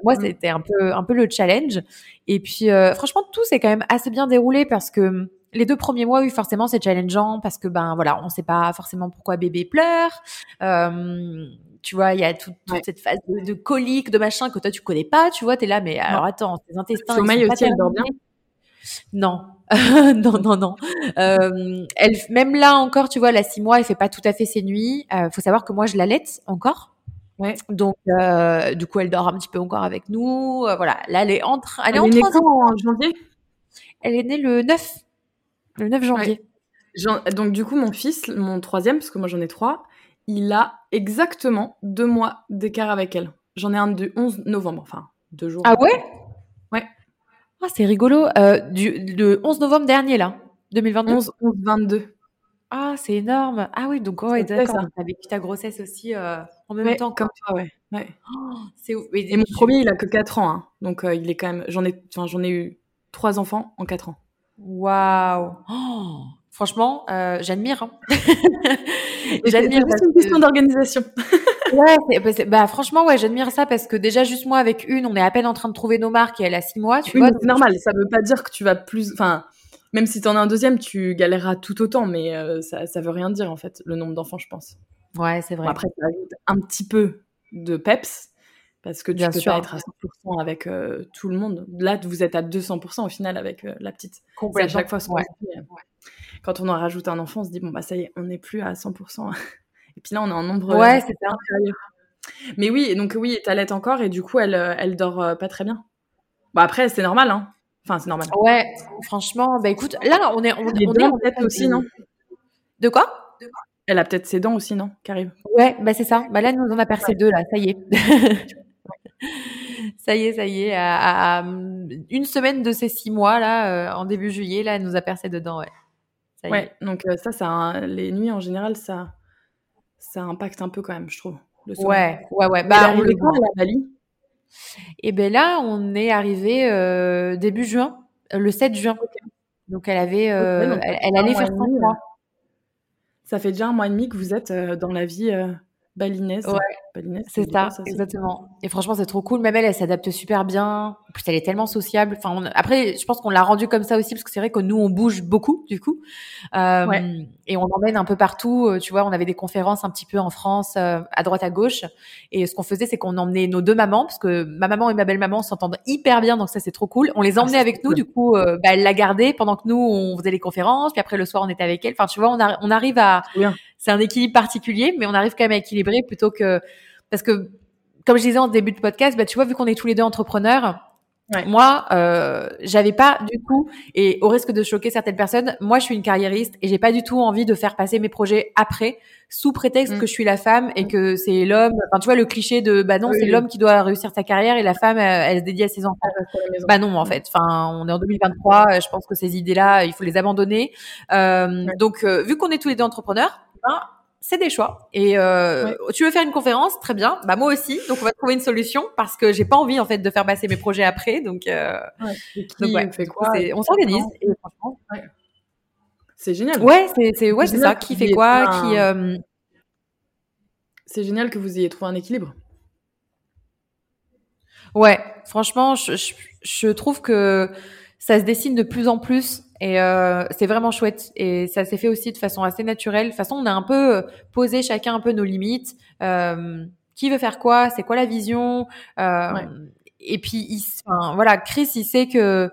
moi mm. c'était un peu un peu le challenge. Et puis franchement tout s'est quand même assez bien déroulé parce que les deux premiers mois, oui, forcément, c'est challengeant parce que ben voilà, on sait pas forcément pourquoi bébé pleure. Euh, tu vois, il y a toute, cette phase de, colique, de machin que toi tu connais pas. Tu vois, tu es là, mais alors attends, tes intestins. Sommeil aussi, elle dort bien. Non, non, non, non. Euh, elle, même là encore, tu vois, là six mois, elle fait pas tout à fait ses nuits. Euh, faut savoir que moi, je l'allaite encore. Ouais. Donc, euh, du coup, elle dort un petit peu encore avec nous. Voilà. Là, elle est entre. Elle, est, en janvier? Elle est née le 9 le 9 janvier. Donc du coup, mon fils, mon troisième, parce que moi j'en ai trois, il a exactement deux mois d'écart avec elle. J'en ai un du 11 novembre, enfin deux jours. Ah ouais? Ouais. Ah c'est rigolo. Euh, du, le 11 novembre dernier là, 2022. 11, 11 22. Ah c'est énorme. Ah oui, donc ouais, d'accord. T'as vécu ta grossesse aussi. Euh, en même temps. Comme toi, ouais. ouais. Oh, c'est Et, mon premier, il a que 4 ans, hein. donc euh, il est quand même. J'en ai, j'en ai eu trois enfants en 4 ans. Waouh. Oh, franchement, euh, j'admire. Hein. j'admire. C'est une question d'organisation. ouais, bah, bah, franchement, ouais, j'admire ça parce que déjà, juste moi, avec une, on est à peine en train de trouver nos marques et elle a six mois, tu vois. C'est normal, ça veut pas dire que tu vas plus. Enfin, même si tu en as un deuxième, tu galéreras tout autant, mais euh, ça, ça veut rien dire, en fait, le nombre d'enfants, je pense. Ouais, c'est vrai. après, ça ajoute un petit peu de peps parce que tu Bien peux pas être à 100% avec euh, tout le monde. Là, vous êtes à 200% au final avec euh, la petite. C'est à chaque fois ce Quand on en rajoute un enfant, on se dit, bon, bah ça y est, on n'est plus à 100%. Et puis là, on est en nombre ouais, c'est ça. Mais oui, donc oui, t'allaites encore et du coup, elle, euh, elle dort euh, pas très bien. Bon, après, c'est normal, hein. Enfin, c'est normal. Ouais, franchement, bah écoute, là, on est, on, on est peut-être aussi, non? De quoi? Elle a peut-être ses dents aussi, non Qui Ouais, bah c'est ça. Bah là, nous en a percé deux, là, ça y est. ça y est, ça y est. À, une semaine de ces six mois, là, euh, en début juillet, là, elle nous a percé dedans, ouais. Ça ouais, donc ça, ça, les nuits en général, ça, ça impacte un peu quand même, je trouve. ouais, ouais, ouais. Bah, on est quand à la Bali? Et eh ben là, on est arrivé euh, début juin, euh, le 7 juin. Donc elle avait, euh, elle, allait faire 5 mois. Ça fait déjà un mois et demi que vous êtes dans la vie balinaise. Ouais, c'est ça, exactement. Et franchement, c'est trop cool. Même elle, elle s'adapte super bien. En plus, elle est tellement sociable. Enfin, après, je pense qu'on l'a rendue comme ça aussi parce que c'est vrai que nous, on bouge beaucoup, du coup. Euh, Et on emmène un peu partout. Euh, tu vois, on avait des conférences un petit peu en France, euh, à droite, à gauche. Et ce qu'on faisait, c'est qu'on emmenait nos deux mamans parce que ma maman et ma belle-maman s'entendent hyper bien. Donc ça, c'est trop cool. On les ah, emmenait avec nous. Du coup, euh, bah, elle l'a gardée pendant que nous, on faisait les conférences. Puis après, le soir, on était avec elle. Enfin, tu vois, on, on arrive à c'est un équilibre particulier, mais on arrive quand même à équilibrer plutôt que parce que comme je disais en début de podcast, bah tu vois vu qu'on est tous les deux entrepreneurs, moi, euh, j'avais pas du tout, et au risque de choquer certaines personnes, moi je suis une carriériste et j'ai pas du tout envie de faire passer mes projets après, sous prétexte mm. que je suis la femme et que c'est l'homme. Enfin, tu vois le cliché de bah non, c'est l'homme qui doit réussir sa carrière et la femme elle, se dédie à ses enfants. Bah non, en mm. fait. Enfin, on est en 2023, je pense que ces idées-là, il faut les abandonner. Euh, Donc, euh, vu qu'on est tous les deux entrepreneurs, ben, c'est des choix. Et euh, tu veux faire une conférence, très bien. Bah moi aussi. Donc on va trouver une solution parce que j'ai pas envie en fait de faire passer mes projets après. Donc, euh, donc fait quoi on s'organise. C'est génial. Ouais, c'est ouais c'est ça. Qui fait quoi Qui euh, C'est génial que vous ayez trouvé un équilibre. Ouais, franchement, je, je trouve que ça se dessine de plus en plus et euh, c'est vraiment chouette. Et ça s'est fait aussi de façon assez naturelle. De toute façon, on a un peu euh, posé chacun un peu nos limites. Euh, qui veut faire quoi? C'est quoi la vision? Euh, Et puis, il, enfin, voilà, Chris, il sait que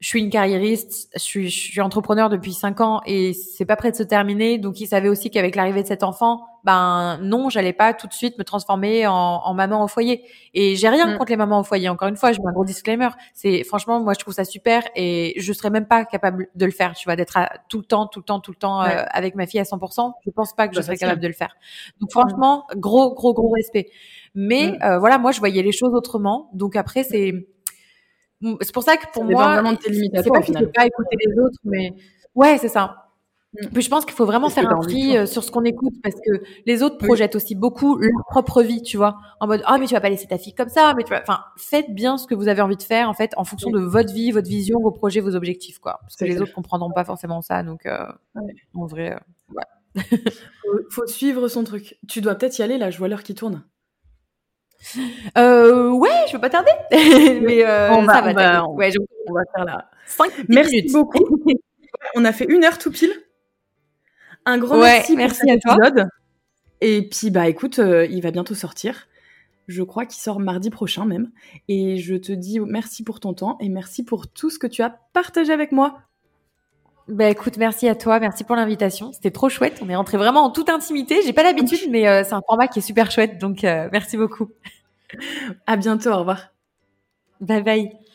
je suis une carriériste, je suis, je suis entrepreneur depuis cinq ans et c'est pas prêt de se terminer. Donc, il savait aussi qu'avec l'arrivée de cet enfant, ben non, j'allais pas tout de suite me transformer en, en maman au foyer. Et j'ai rien mm. contre les mamans au foyer. Encore une fois, je mets un gros disclaimer. C'est franchement, moi, je trouve ça super et je serais même pas capable de le faire. Tu vois, d'être tout le temps, tout le temps, tout le temps euh, avec ma fille à 100%. Je pense pas que je bah, serais capable de le faire. Donc, franchement, gros, gros, gros respect. Mais mm. euh, voilà, moi, je voyais les choses autrement. Donc après, c'est c'est pour ça que pour moi, de tes c'est pas qu'il faut pas écouter les autres, mais ouais, c'est ça. Mm. Puis je pense qu'il faut vraiment faire un tri euh, sur ce qu'on écoute parce que les autres projettent aussi beaucoup leur propre vie, tu vois, en mode ah mais tu vas pas laisser ta fille comme ça, mais tu vois, enfin faites bien ce que vous avez envie de faire en fait en fonction de votre vie, votre vision, vos projets, vos objectifs quoi, parce que les autres comprendront pas forcément ça, donc euh, en vrai, euh, ouais. faut, faut suivre son truc. Tu dois peut-être y aller là, je vois l'heure qui tourne. Euh, ouais, je peux pas tarder. Mais euh, on va, ça va. On ouais, on va faire la 5 Merci beaucoup. on a fait une heure tout pile. Un grand merci, merci à toi. Et puis bah écoute, euh, il va bientôt sortir. Je crois qu'il sort mardi prochain même. Et je te dis merci pour ton temps et merci pour tout ce que tu as partagé avec moi. Bah écoute, merci à toi, merci pour l'invitation. C'était trop chouette. On est rentré vraiment en toute intimité. J'ai pas l'habitude, mais euh, c'est un format qui est super chouette. Donc euh, merci beaucoup. À bientôt. Au revoir. Bye bye.